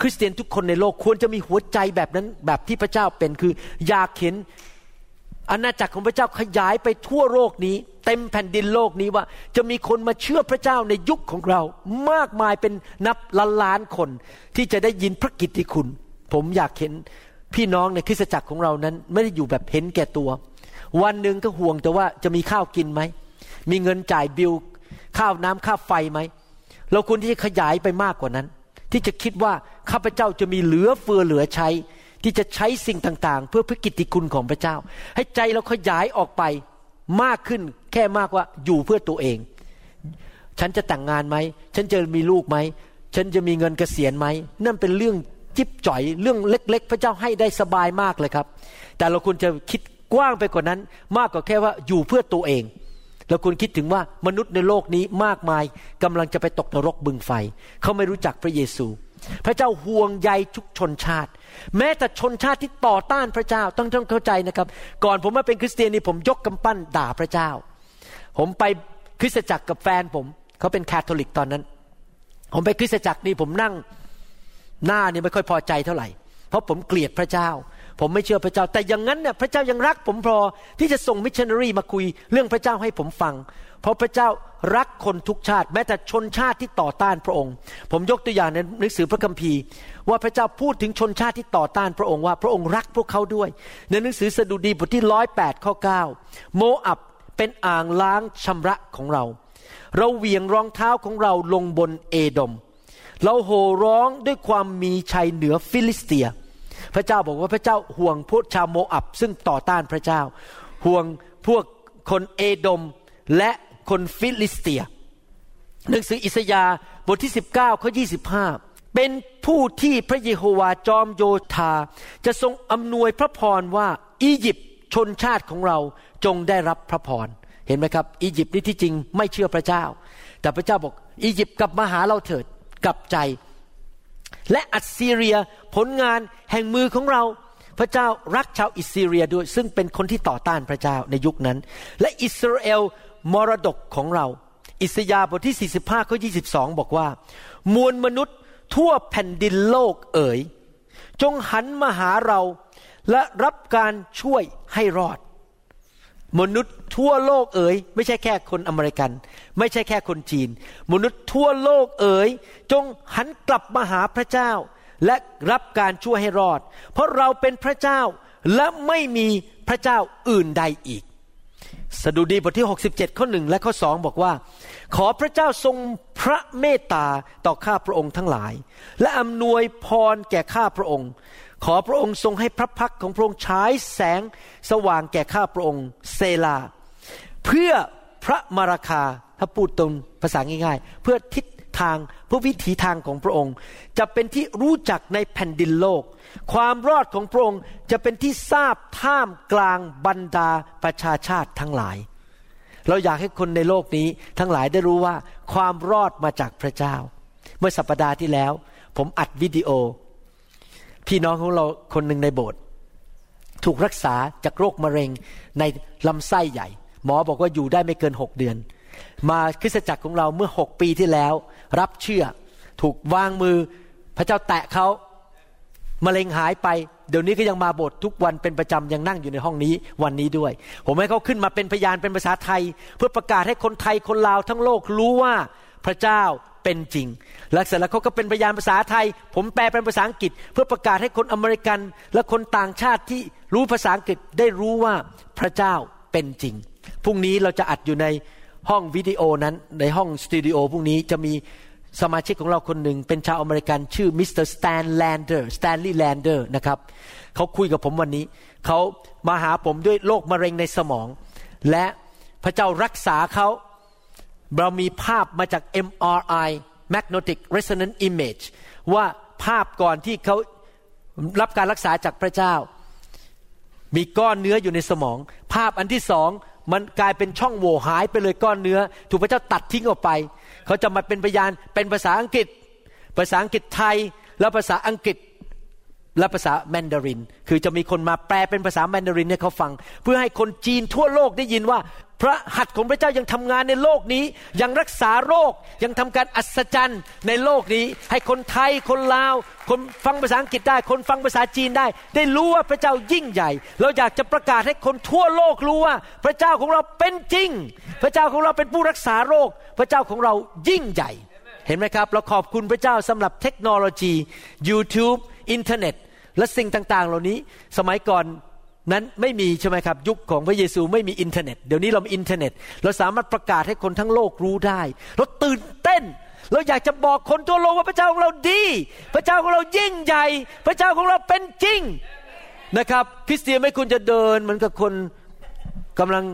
คริสเตียนทุกคนในโลกควรจะมีหัวใจแบบนั้นแบบที่พระเจ้าเป็นคือ อยากเห็นอาณาจักรของพระเจ้าขยายไปทั่วโลกนี้ เต็มแผ่นดินโลกนี้ว่า จะมีคนมาเชื่อพระเจ้าในยุคของเรา มากมายเป็นนับล้านล้านคน ที่จะได้ยินพระกิตติคุณ ผมอยากเห็นพี่น้องในคริสตจักรของเรานั้น ไม่ได้อยู่แบบเห็นแก่ตัว วันหนึ่งก็ห่วงแต่ว่าจะมีข้าวกินไหมมีเงินจ่ายบิลข้าวน้ำค่าไฟไหมเราควรที่จะขยายไปมากกว่านั้น ที่จะคิดว่าข้าพเจ้าจะมีเหลือเฟือเหลือใช้ ที่จะใช้สิ่งต่างๆ เพื่อพระกิตติคุณของพระเจ้า ให้ใจเราขยายออกไปมากขึ้นแค่มากว่าอยู่เพื่อตัวเอง ฉันจะแต่งงานไหม ฉันจะมีลูกไหม ฉันจะมีเงินเกษียณไหม นั่นเป็นเรื่องจิบจ่อยเรื่องเล็ก ๆ พระเจ้าให้ได้สบายมากเลยครับ แต่เราควรจะคิดกว้างไปกว่านั้น มากกว่าแค่ว่าอยู่เพื่อตัวเอง เราควรคิดถึงว่ามนุษย์ในโลกนี้มากมายกำลังจะไปตกนรกบึงไฟ เขาไม่รู้จักพระเยซู พระเจ้าห่วงใยทุกชนชาติ แม้แต่ชนชาติที่ต่อต้านพระเจ้าต้องต้องเข้าใจนะครับ ก่อนผมมาเป็นคริสเตียนนี่ผมยกกำปั้นด่าพระเจ้า ผมไปคริสตจักรกับแฟนผม เขาเป็นคาทอลิกตอนนั้น ผมไปคริสตจักรนี่ผมนั่งหน้านี่ไม่ค่อยพอใจเท่าไหร่ เพราะผมเกลียดพระเจ้า ผมไม่เชื่อพระเจ้า แต่อย่างนั้นเนี่ยพระเจ้ายังรักผมพอที่จะส่งมิชชันนารีมาคุยเรื่องพระเจ้าให้ผมฟัง เพราะพระเจ้ารักคนทุกชาติ แม้แต่ชนชาติที่ต่อต้านพระองค์ ผมยกตัวอย่างในหนังสือพระคัมภีร์ ว่าพระเจ้าพูดถึงชนชาติที่ต่อต้านพระองค์ว่าพระองค์รักพวกเขาด้วย ในหนังสือสดุดีบทที่ร้อยแปดข้อเก้าโมอับเป็นอ่างล้างชำระของเรา เราเหวี่ยงรองเท้าของเราลงบนเอโดม เราโห่ร้องด้วยความมีชัยเหนือฟิลิสเตีย พระเจ้าบอกว่าพระเจ้าห่วงพวกชาวโมอับ ซึ่งต่อต้านพระเจ้า ห่วงพวกคนเอโดมและคนฟิลิสเตีย หนังสืออิสยาบทที่ 19ข้อ25 เป็นผู้ที่พระเยโฮวาจอมโยธา จะทรงอำนวยพระพรว่าอียิปต์ชนชาติของเราจงได้รับพระพรเห็นไหมครับ อียิปต์นี่ที่จริงไม่เชื่อพระเจ้า แต่พระเจ้าบอก อียิปต์กลับมาหาเราเถิดกลับใจ และอัสซีเรียผลงานแห่งมือของเรา พระเจ้ารักชาวอิสเรียด้วย ซึ่งเป็นคนที่ต่อต้านพระเจ้าในยุคนั้น และอิสราเอลมรดกของเรา อิสยาบทที่ 45ข้อ22 บอกว่า มวลมนุษย์ทั่วแผ่นดินโลกเอ๋ย จงหันมาหาเราและรับการช่วยให้รอด มนุษย์ ทั่วโลกเอ๋ยไม่ใช่แค่คนอเมริกัน ไม่ใช่แค่คนจีน มนุษย์ทั่วโลกเอ๋ยจงหันกลับมาหาพระเจ้า และรับการช่วยให้รอด เพราะเราเป็นพระเจ้าและไม่มีพระเจ้าอื่นใดอีก สดุดีบทที่ 67 ข้อหนึ่งและข้อสองบอกว่า ขอพระเจ้าทรงพระเมตตาต่อข้าพระองค์ทั้งหลาย และอำนวยพรแก่ข้าพระองค์ขอพระองค์ทรงให้พระพักของพระองค์ฉายแสงสว่างแก่ข้าพระองค์เซลา เพื่อพระมาราคาถ้าพูดตรงภาษาง่ายๆ เพื่อทิศทางเพื่อวิถีทางของพระองค์ จะเป็นที่รู้จักในแผ่นดินโลก ความรอดของพระองค์จะเป็นที่ทราบท่ามกลางบรรดาประชาชาติทั้งหลาย เราอยากให้คนในโลกนี้ทั้งหลายได้รู้ว่าความรอดมาจากพระเจ้า เมื่อสัปปดาห์ที่แล้ว ผมอัดวิดีโอ พี่น้องของเราคนหนึ่งในโบสถ์ถูกรักษาจากโรคมะเร็งในลำไส้ใหญ่ หมอบอกว่าอยู่ได้ไม่เกินหกเดือน มาคริสตจักรของเราเมื่อหกปีที่แล้ว รับเชื่อ ถูกวางมือพระเจ้าแตะเขามะเร็งหายไป เดี๋ยวนี้ก็ยังมาโบสถ์ทุกวันเป็นประจำยังนั่งอยู่ในห้องนี้วันนี้ด้วย ผมให้เขาขึ้นมาเป็นพยานเป็นภาษาไทย เพื่อประกาศให้คนไทยคนลาวทั้งโลกรู้ว่าพระเจ้าเป็นจริงและเสร็จแล้วเขาก็เป็นพยานภาษาไทย ผมแปลเป็นภาษาอังกฤษ เพื่อประกาศให้คนอเมริกัน และคนต่างชาติที่รู้ภาษาอังกฤษได้รู้ว่าพระเจ้าเป็นจริง พรุ่งนี้เราจะอัดอยู่ในห้องวิดีโอนั้นในห้องสตูดิโอพรุ่งนี้จะมีสมาชิกของเราคนหนึ่งเป็นชาวอเมริกันชื่อมิสเตอร์สแตนแลนเดอร์สแตนลีย์แลนเดอร์นะครับเขาคุยกับผมวันนี้ เขามาหาผมด้วยโรคมะเร็งในสมอง และพระเจ้ารักษาเขาเรามีภาพมาจาก MRI magnetic resonance image ว่าภาพก่อนที่เขารับการรักษาจากพระเจ้า มีก้อนเนื้ออยู่ในสมอง ภาพอันที่สอง มันกลายเป็นช่องโหว่หายไปเลยก้อนเนื้อ ถูกพระเจ้าตัดทิ้งออกไป เขาจะมาเป็นพยานเป็นภาษาอังกฤษ ภาษาอังกฤษไทยและภาษาอังกฤษและภาษาแมนดาริน คือจะมีคนมาแปลเป็นภาษาแมนดารินให้เขาฟัง เพื่อให้คนจีนทั่วโลกได้ยินว่า พระหัตถ์ของพระเจ้ายังทำงานในโลกนี้ ยังรักษาโรคยังทำการอัศจรรย์ในโลกนี้ ให้คนไทยคนลาว คนฟังภาษาอังกฤษได้ คนฟังภาษาจีนได้ ได้รู้ว่าพระเจ้ายิ่งใหญ่ เราอยากจะประกาศให้คนทั่วโลกรู้ว่า พระเจ้าของเราเป็นจริง พระเจ้าของเราเป็นผู้รักษาโรค พระเจ้าของเรายิ่งใหญ่ เห็นไหมครับ เราขอบคุณพระเจ้าสำหรับเทคโนโลยี YouTube อินเทอร์เน็ตและสิ่งต่างๆ เหล่านี้ สมัยก่อน นั้นไม่มีใช่ไหมครับยุคของพระเยซูไม่มีอินเทอร์เน็ต เดี๋ยวนี้เรามีอินเทอร์เน็ต เราสามารถประกาศให้คนทั้งโลกรู้ได้ เราตื่นเต้น เราอยากจะบอกคนทั่วโลกว่าพระเจ้าของเราดี พระเจ้าของเรายิ่งใหญ่ พระเจ้าของเราเป็นจริงนะครับ คริสเตียนไม่ควรจะเดินเหมือนกับคนกำลัง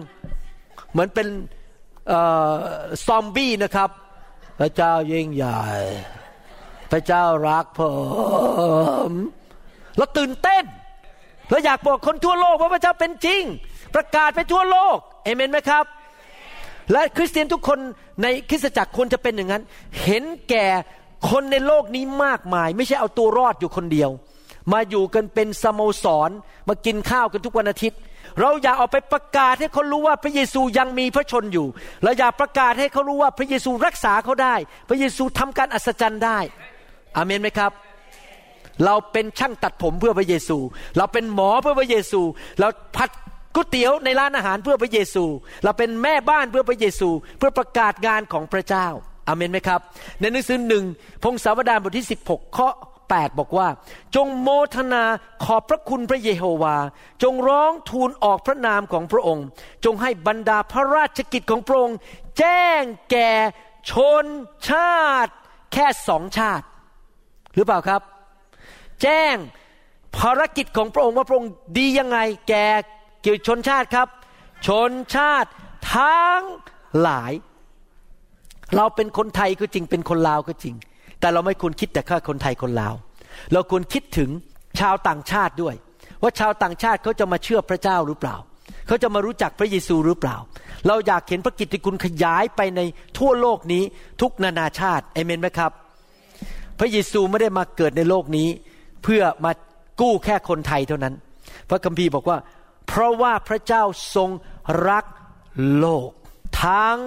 เหมือนเป็นซอมบี้นะครับ พระเจ้ายิ่งใหญ่ พระเจ้ารักผมเราตื่นเต้น เราอยากบอกคนทั่วโลกว่าพระเจ้าเป็นจริง ประกาศไปทั่วโลกเอเมนไหมครับ และคริสเตียนทุกคนในคริสตจักรควรจะเป็นอย่างนั้น เห็นแก่คนในโลกนี้มากมาย ไม่ใช่เอาตัวรอดอยู่คนเดียว มาอยู่กันเป็นสโมสรมากินข้าวกันทุกวันอาทิตย์ เราอยากออกไปประกาศให้เขารู้ว่าพระเยซูยังมีพระชนอยู่เราอยากประกาศให้เขารู้ว่าพระเยซูรักษาเขาได้ พระเยซูทำการอัศจรรย์ได้อเมนไหมครับ เราเป็นช่างตัดผมเพื่อพระเยซู เราเป็นหมอเพื่อพระเยซู เราผัดก๋วยเตี๋ยวในร้านอาหารเพื่อพระเยซู เราเป็นแม่บ้านเพื่อพระเยซู เพื่อประกาศงานของพระเจ้าอเมนไหมครับ ในหนังสือหนึ่งพงศาวดารบทที่ 16ข้อ8บอกว่า จงโมทนาขอบพระคุณพระเยโฮวา จงร้องทูลออกพระนามของพระองค์ จงให้บรรดาพระราชกิจของพระองค์ แจ้งแก่ชนชาติ แค่สองชาติ หรือเปล่าครับ แจ้งภารกิจของพระองค์ว่าพระองค์ดียังไงแก่เกี่ยวชนชาติครับ ชนชาติทั้งหลาย เราเป็นคนไทยก็จริงเป็นคนลาวก็จริง แต่เราไม่ควรคิดแต่แค่คนไทยคนลาว เราควรคิดถึงชาวต่างชาติด้วย ว่าชาวต่างชาติเขาจะมาเชื่อพระเจ้าหรือเปล่าเขาจะมารู้จักพระเยซูหรือเปล่า เราอยากเห็นพระกิตติคุณขยายไปในทั่วโลกนี้ทุกนานาชาติเอเมนไหมครับ พระเยซูไม่ได้มาเกิดในโลกนี้ เพื่อมากู้แค่คนไทยเท่านั้น พระคัมภีร์บอกว่า เพราะว่าพระเจ้าทรงรักโลก ทั้ง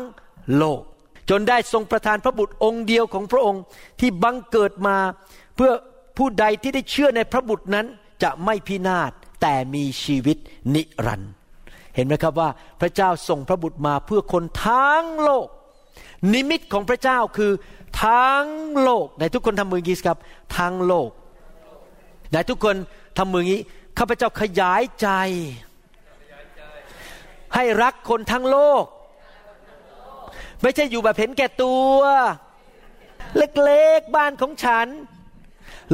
โลก จนได้ทรงประทานพระบุตรองค์เดียวของพระองค์ที่บังเกิดมาเพื่อผู้ใดที่ได้เชื่อในพระบุตรนั้นจะไม่พินาศแต่มีชีวิตนิรันดร์เห็นไหมครับว่าพระเจ้าส่งพระบุตรมาเพื่อคนทั้งโลก นิมิตของพระเจ้าคือทั้งโลกในทุกคนทำมือกีสครับทั้งโลก ไหนทุกคนทำมืองี้ข้าพเจ้าขยายใจ ให้รักคนทั้งโลก ไม่ใช่อยู่แบบเห็นแก่ตัว เล็กๆบ้านของฉัน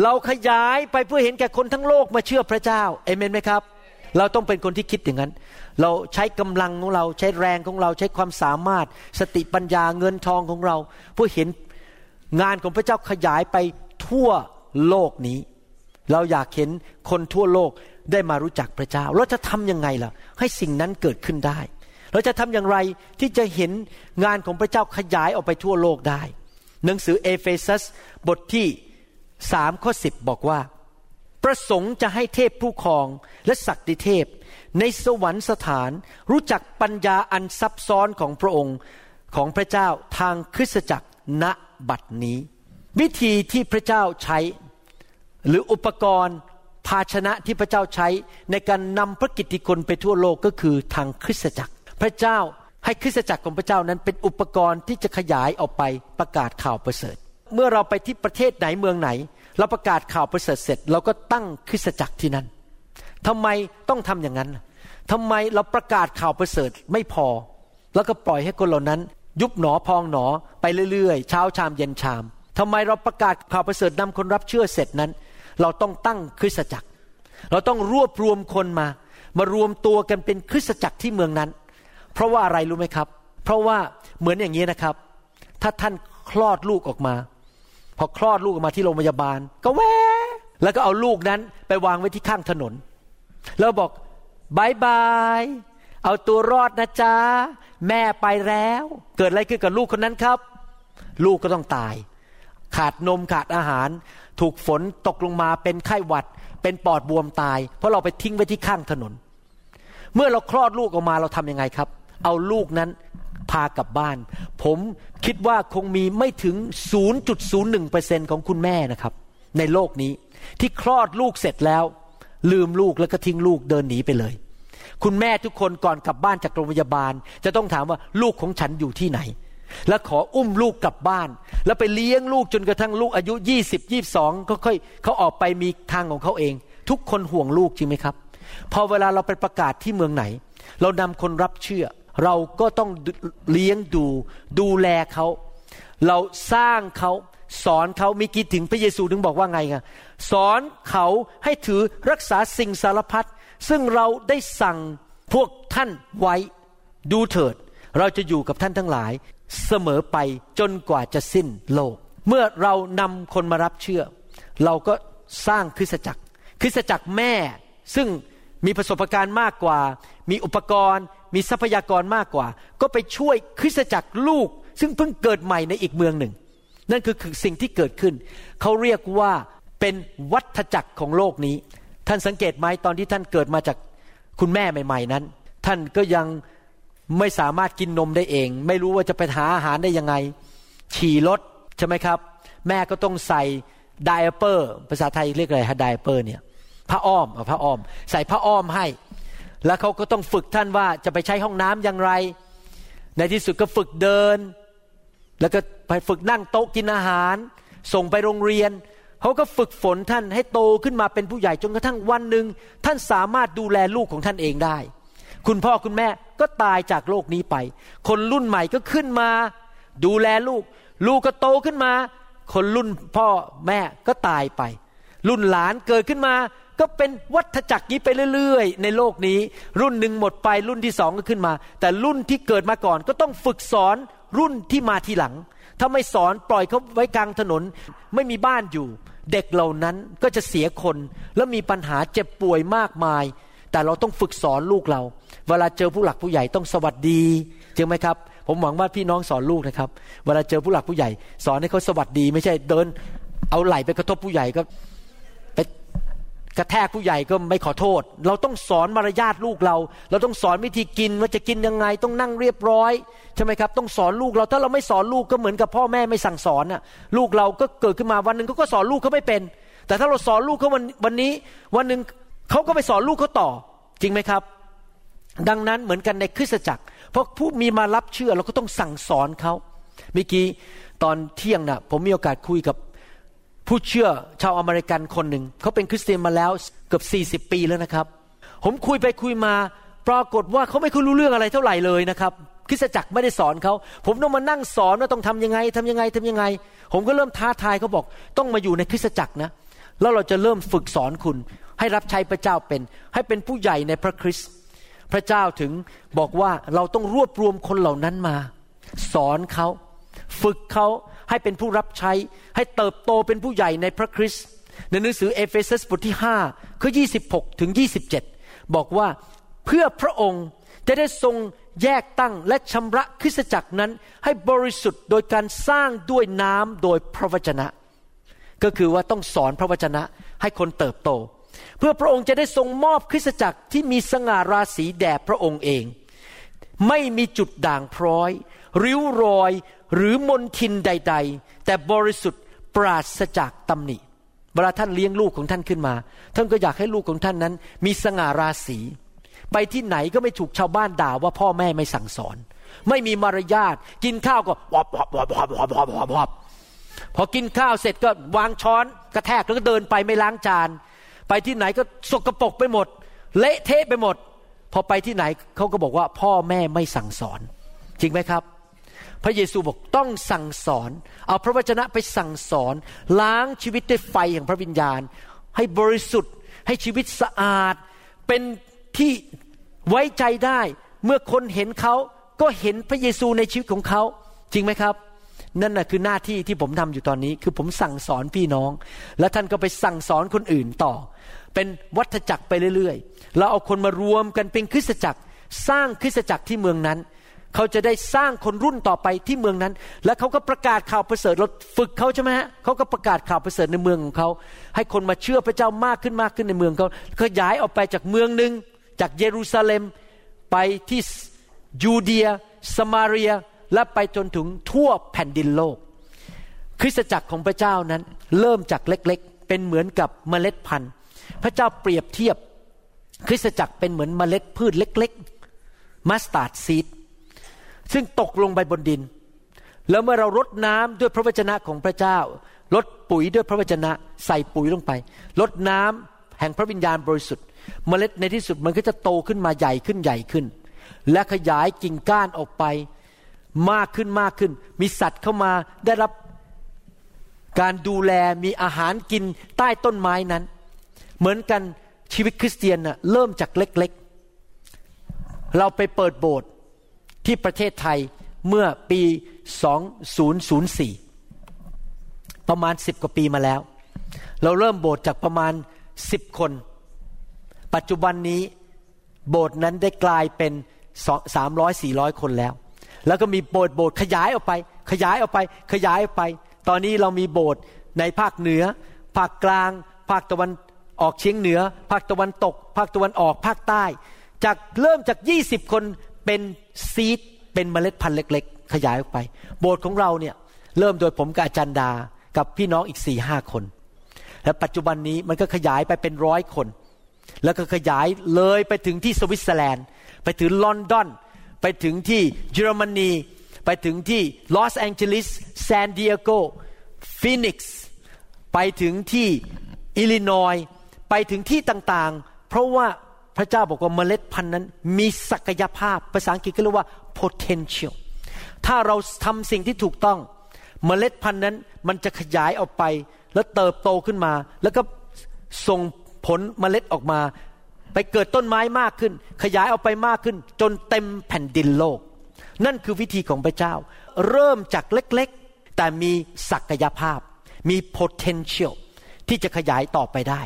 เราขยายไปเพื่อเห็นแก่คนทั้งโลกมาเชื่อพระเจ้าเอเมนไหมครับ เราต้องเป็นคนที่คิดอย่างนั้น เราใช้กำลังของเราใช้แรงของเราใช้ความสามารถ สติปัญญาเงินทองของเราเพื่อเห็นงานของพระเจ้าขยายไปทั่วโลกนี้ เราอยากเห็นคนทั่วโลกได้มารู้จักพระเจ้า เราจะทำยังไงล่ะ ให้สิ่งนั้นเกิดขึ้นได้ เราจะทำอย่างไรที่จะเห็นงานของพระเจ้าขยายออกไปทั่วโลกได้ หนังสือเอเฟซัสบทที่สามข้อสิบบอกว่า ประสงค์จะให้เทพผู้ครองและศักดิเทพ ในสวรรคสถานรู้จักปัญญาอันซับซ้อนของพระองค์ของพระเจ้าทางคริสตจักรณบัดนี้ วิธีที่พระเจ้าใช้ หรืออุปกรณ์ภาชนะที่พระเจ้าใช้ในการนำพระกิตติคุณไปทั่วโลกก็คือทางคริสตจักร พระเจ้าให้คริสตจักรของพระเจ้านั้นเป็นอุปกรณ์ที่จะขยายออกไปประกาศข่าวประเสริฐ เมื่อเราไปที่ประเทศไหนเมืองไหน เราประกาศข่าวประเสริฐเสร็จ เราก็ตั้งคริสตจักรที่นั่นทำไมต้องทำอย่างนั้นทำไมเราประกาศข่าวประเสริฐไม่พอ แล้วก็ปล่อยให้คนเหล่านั้น ยุบหนอพองหนอไปเรื่อยๆ เช้าชามเย็นชามทำไมเราประกาศข่าวประเสริฐนำคนรับเชื่อเสร็จนั้น เราต้องตั้งคริสตจักร เราต้องรวบรวมคนมา มารวมตัวกันเป็นคริสตจักรที่เมืองนั้น เพราะว่าอะไรรู้ไหมครับ เพราะว่าเหมือนอย่างนี้นะครับ ถ้าท่านคลอดลูกออกมา พอคลอดลูกออกมาที่โรงพยาบาล ก็แวแล้วก็เอาลูกนั้นไปวางไว้ที่ข้างถนน แล้วบอกบายบายเอาตัวรอดนะจ๊ะแม่ไปแล้ว เกิดอะไรขึ้นกับลูกคนนั้นครับ ลูกก็ต้องตาย ขาดนมขาดอาหาร ถูกฝนตกลงมาเป็นไข้หวัด เป็นปอดบวมตาย เพราะเราไปทิ้งไว้ที่ข้างถนน เมื่อเราคลอดลูกออกมาเราทำยังไงครับ เอาลูกนั้นพากลับบ้าน ผมคิดว่าคงมีไม่ถึง 0.01%ของคุณแม่นะครับ ในโลกนี้ที่คลอดลูกเสร็จแล้ว ลืมลูกแล้วก็ทิ้งลูกเดินหนีไปเลย คุณแม่ทุกคนก่อนกลับบ้านจากโรงพยาบาล จะต้องถามว่าลูกของฉันอยู่ที่ไหน แล้วขออุ้มลูกกลับบ้าน แล้วไปเลี้ยงลูกจนกระทั่งลูกอายุ 20 22ก็ค่อยเขาออกไปมีทางของเขาเอง ทุกคนห่วงลูกจริงไหมครับ พอเวลาเราไปประกาศที่เมืองไหน เรานำคนรับเชื่อ เราก็ต้องเลี้ยงดู ดูแลเขา เราสร้างเขาสอนเขามีกี่ถึงพระเยซูถึงบอกว่าไงไงสอนเขาให้ถือรักษาสิ่งสารพัดซึ่งเราได้สั่งพวกท่านไว้ดูเถิด เราจะอยู่กับท่านทั้งหลาย เสมอไปจนกว่าจะสิ้นโลก เมื่อเรานำคนมารับเชื่อ เราก็สร้างคริสตจักร คริสตจักรแม่ ซึ่งมีประสบการณ์มากกว่า มีอุปกรณ์ มีทรัพยากรมากกว่า ก็ไปช่วยคริสตจักรลูก ซึ่งเพิ่งเกิดใหม่ในอีกเมืองหนึ่ง นั่นคือสิ่งที่เกิดขึ้น เขาเรียกว่าเป็นวัฏจักรของโลกนี้ ท่านสังเกตไหมตอนที่ท่านเกิดมาจากคุณแม่ใหม่ ๆ นั้น ท่านก็ยัง ไม่สามารถกินนมได้เอง ไม่รู้ว่าจะไปหาอาหารได้ยังไงฉี่รถใช่ไหมครับ แม่ก็ต้องใส่ไดเปอร์ ภาษาไทยเรียกอะไรฮะไดเปอร์เนี่ยผ้าอ้อมผ้าอ้อม ใส่ผ้าอ้อมให้ แล้วเขาก็ต้องฝึกท่านว่าจะไปใช้ห้องน้ำอย่างไร ในที่สุดก็ฝึกเดิน แล้วก็ไปฝึกนั่งโต๊ะกินอาหาร ส่งไปโรงเรียนเขาก็ฝึกฝนท่านให้โตขึ้นมาเป็นผู้ใหญ่จนกระทั่งวันหนึ่งท่านสามารถดูแลลูกของท่านเองได้ คุณพ่อคุณแม่ก็ตายจากโลกนี้ไป คนรุ่นใหม่ก็ขึ้นมา ดูแลลูก ลูกก็โตขึ้นมา คนรุ่นพ่อแม่ก็ตายไป รุ่นหลานเกิดขึ้นมา ก็เป็นวัฏจักรนี้ไปเรื่อย ๆ ในโลกนี้ รุ่นหนึ่งหมดไปรุ่นที่สองก็ขึ้นมา แต่รุ่นที่เกิดมาก่อนก็ต้องฝึกสอนรุ่นที่มาทีหลัง ถ้าไม่สอนปล่อยเขาไว้กลางถนน ไม่มีบ้านอยู่ เด็กเหล่านั้นก็จะเสียคน แล้วมีปัญหาเจ็บป่วยมากมาย แต่เราต้องฝึกสอนลูกเรา เวลาเจอผู้หลักผู้ใหญ่ต้องสวัสดีจริงไหมครับ ผมหวังว่าพี่น้องสอนลูกนะครับ เวลาเจอผู้หลักผู้ใหญ่ สอนให้เขาสวัสดี ไม่ใช่เดิน เอาไหล่ไปกระทบผู้ใหญ่ก็ไปกระแทกผู้ใหญ่ก็ไม่ขอโทษ เราต้องสอนมารยาทลูกเรา เราต้องสอนวิธีกินว่าจะกินยังไง ต้องนั่งเรียบร้อยใช่ไหมครับ ต้องสอนลูกเราถ้าเราไม่สอนลูกก็เหมือนกับพ่อแม่ไม่สั่งสอนน่ะลูกเราก็เกิดขึ้นมาวันหนึ่งเขาก็สอนลูกเขาไม่เป็น แต่ถ้าเราสอนลูกเขาวันวันนี้ วันหนึ่งเขาก็ไปสอนลูกเขาต่อ จริงไหมครับ ดังนั้นเหมือนกันในคริสตจักร เพราะผู้มีมารับเชื่อเราก็ต้องสั่งสอนเขาเมื่อกี้ตอนเที่ยงนะ่ะผมมีโอกาสคุยกับผู้เชื่อชาวอเมริกันคนหนึ่งเขาเป็นคริสเตียนมาแล้วเกือบ40 ปีแล้วนะครับ ผมคุยไปคุยมาปรากฏว่าเขาไม่คุยรู้เรื่องอะไรเท่าไหร่เลยนะครับคริสตจักรไม่ได้สอนเขา ผมต้องมานั่งสอนว่าต้องทำยังไงทำยังไงทำยังไง ผมก็เริ่มท้าทายเขาบอก ต้องมาอยู่ในคริสตจักรนะ แล้วเราจะเริ่มฝึกสอนคุณ ให้รับใช้พระเจ้าเป็น ให้เป็นผู้ใหญ่ในพระคริสต์ พระเจ้าถึงบอกว่าเราต้องรวบรวมคนเหล่านั้นมา สอนเขาฝึกเขาให้เป็นผู้รับใช้ ให้เติบโตเป็นผู้ใหญ่ในพระคริสต์ในหนังสือเอเฟซัสบทที่5ข้อ26 ถึง 27 บอกว่าเพื่อพระองค์จะได้ทรงแยกตั้งและชำระคริสตจักรนั้น ให้บริสุทธิ์โดยการล้างด้วยน้ำโดยพระวจนะ ก็คือว่าต้องสอนพระวจนะให้คนเติบโต เพื่อพระองค์จะได้ทรงมอบคริสตจักรที่มีสง่าราศีแด่พระองค์เอง ไม่มีจุดด่างพร้อย ริ้วรอยหรือมนทินใด ๆ แต่บริสุทธิ์ปราศจากตำหนิเวลาท่านเลี้ยงลูกของท่านขึ้นมา ท่านก็อยากให้ลูกของท่านนั้น มีสง่าราศี ไปที่ไหนก็ไม่ถูกชาวบ้านด่าว่าพ่อแม่ไม่สั่งสอน ไม่มีมารยาทกินข้าวก็วอบวอบวอบวอบวอบวอบวอบพอกินข้าวเสร็จก็วางช้อนกระแทกแล้วก็เดินไปไม่ล้างจาน ไปที่ไหนก็สกรปรกไปหมด เละเทะไปหมด พอไปที่ไหนเขาก็บอกว่าพ่อแม่ไม่สั่งสอน จริงไหมครับ พระเยซูบอกต้องสั่งสอน เอาพระวจนะไปสั่งสอน ล้างชีวิตด้วยไฟแห่งพระวิญญาณ ให้บริสุทธิ์ให้ชีวิตสะอาด เป็นที่ไว้ใจได้ เมื่อคนเห็นเขาก็เห็นพระเยซูในชีวิตของเขา จริงไหมครับนั่นนะคือหน้าที่ที่ผมทำอยู่ตอนนี้ คือผมสั่งสอนพี่น้อง และท่านก็ไปสั่งสอนคนอื่นต่อ เป็นวัฏจักรไปเรื่อยๆ เราเอาคนมารวมกันเป็นคริสตจักร สร้างคริสตจักรที่เมืองนั้น เขาจะได้สร้างคนรุ่นต่อไปที่เมืองนั้น แล้วเขาก็ประกาศข่าวประเสริฐเราฝึกเขาใช่ไหมฮะเขาก็ประกาศข่าวประเสริฐในเมืองของเขา ให้คนมาเชื่อพระเจ้ามากขึ้นมากขึ้นในเมืองเขาขยายออกไปจากเมืองหนึ่งจากเยรูซาเล็มไปที่ยูเดียสมาเรียและไปจนถึงทั่วแผ่นดินโลก คริสตจักรของพระเจ้านั้นเริ่มจากเล็กๆ เป็นเหมือนกับเมล็ดพันธุ์ พระเจ้าเปรียบเทียบคริสตจักรเป็นเหมือนเมล็ดพืชเล็ก ๆ mustard seed ซึ่งตกลงไปบนดิน แล้วเมื่อเรารดน้ำด้วยพระวจนะของพระเจ้าลดปุ๋ยด้วยพระวจนะใส่ปุ๋ยลงไปลดน้ำแห่งพระวิญญาณบริสุทธิ์ เมล็ดในที่สุดมันก็จะโตขึ้นมาใหญ่ขึ้นใหญ่ขึ้น และขยายกิ่งก้านออกไป มากขึ้นมากขึ้น มีสัตว์เข้ามาได้รับการดูแลมีอาหารกินใต้ต้นไม้นั้น เหมือนกันชีวิตคริสเตียนน่ะเริ่มจากเล็กๆ เราไปเปิดโบสถ์ที่ประเทศไทยเมื่อปี 2004 ประมาณ 10 กว่าปีมาแล้ว เราเริ่มโบสถ์จากประมาณ 10 คน ปัจจุบันนี้โบสถ์นั้นได้กลายเป็น 300-400 คนแล้ว แล้วก็มีโบสถ์โบสถ์ขยายออกไป ขยายออกไป ขยายออกไป ตอนนี้เรามีโบสถ์ในภาคเหนือ ภาคกลาง ภาคตะวัน ออกเฉียงเหนือ ภาคตะวันตก ภาคตะวันออก ภาคใต้ จากเริ่มจาก 20 คนเป็น seed เป็นเมล็ดพันธุ์เล็ก ๆ ขยายออกไป โบสถ์ของเราเนี่ยเริ่มโดยผมกับอาจารย์ดา กับพี่น้องอีกสี่ห้าคน และปัจจุบันนี้มันก็ขยายไปเป็นร้อยคน แล้วก็ขยายเลยไปถึงที่สวิตเซอร์แลนด์ ไปถึงลอนดอน ไปถึงที่เยอรมนี ไปถึงที่ลอสแองเจลิสซานดิเอโกฟินิกซ์ไปถึงที่อิลลินอย ไปถึงที่ต่างๆ เพราะว่าพระเจ้าบอกว่าเมล็ดพันธุ์นั้น มีศักยภาพภาษาอังกฤษก็เรียกว่า potential ถ้าเราทำสิ่งที่ถูกต้อง เมล็ดพันธุ์นั้นมันจะขยายออกไป แล้วเติบโตขึ้นมา แล้วก็ส่งผลเมล็ดออกมา ไปเกิดต้นไม้มากขึ้น ขยายออกไปมากขึ้น จนเต็มแผ่นดินโลก นั่นคือวิธีของพระเจ้า เริ่มจากเล็กๆ แต่มีศักยภาพ มี potential ที่จะขยายต่อไปได้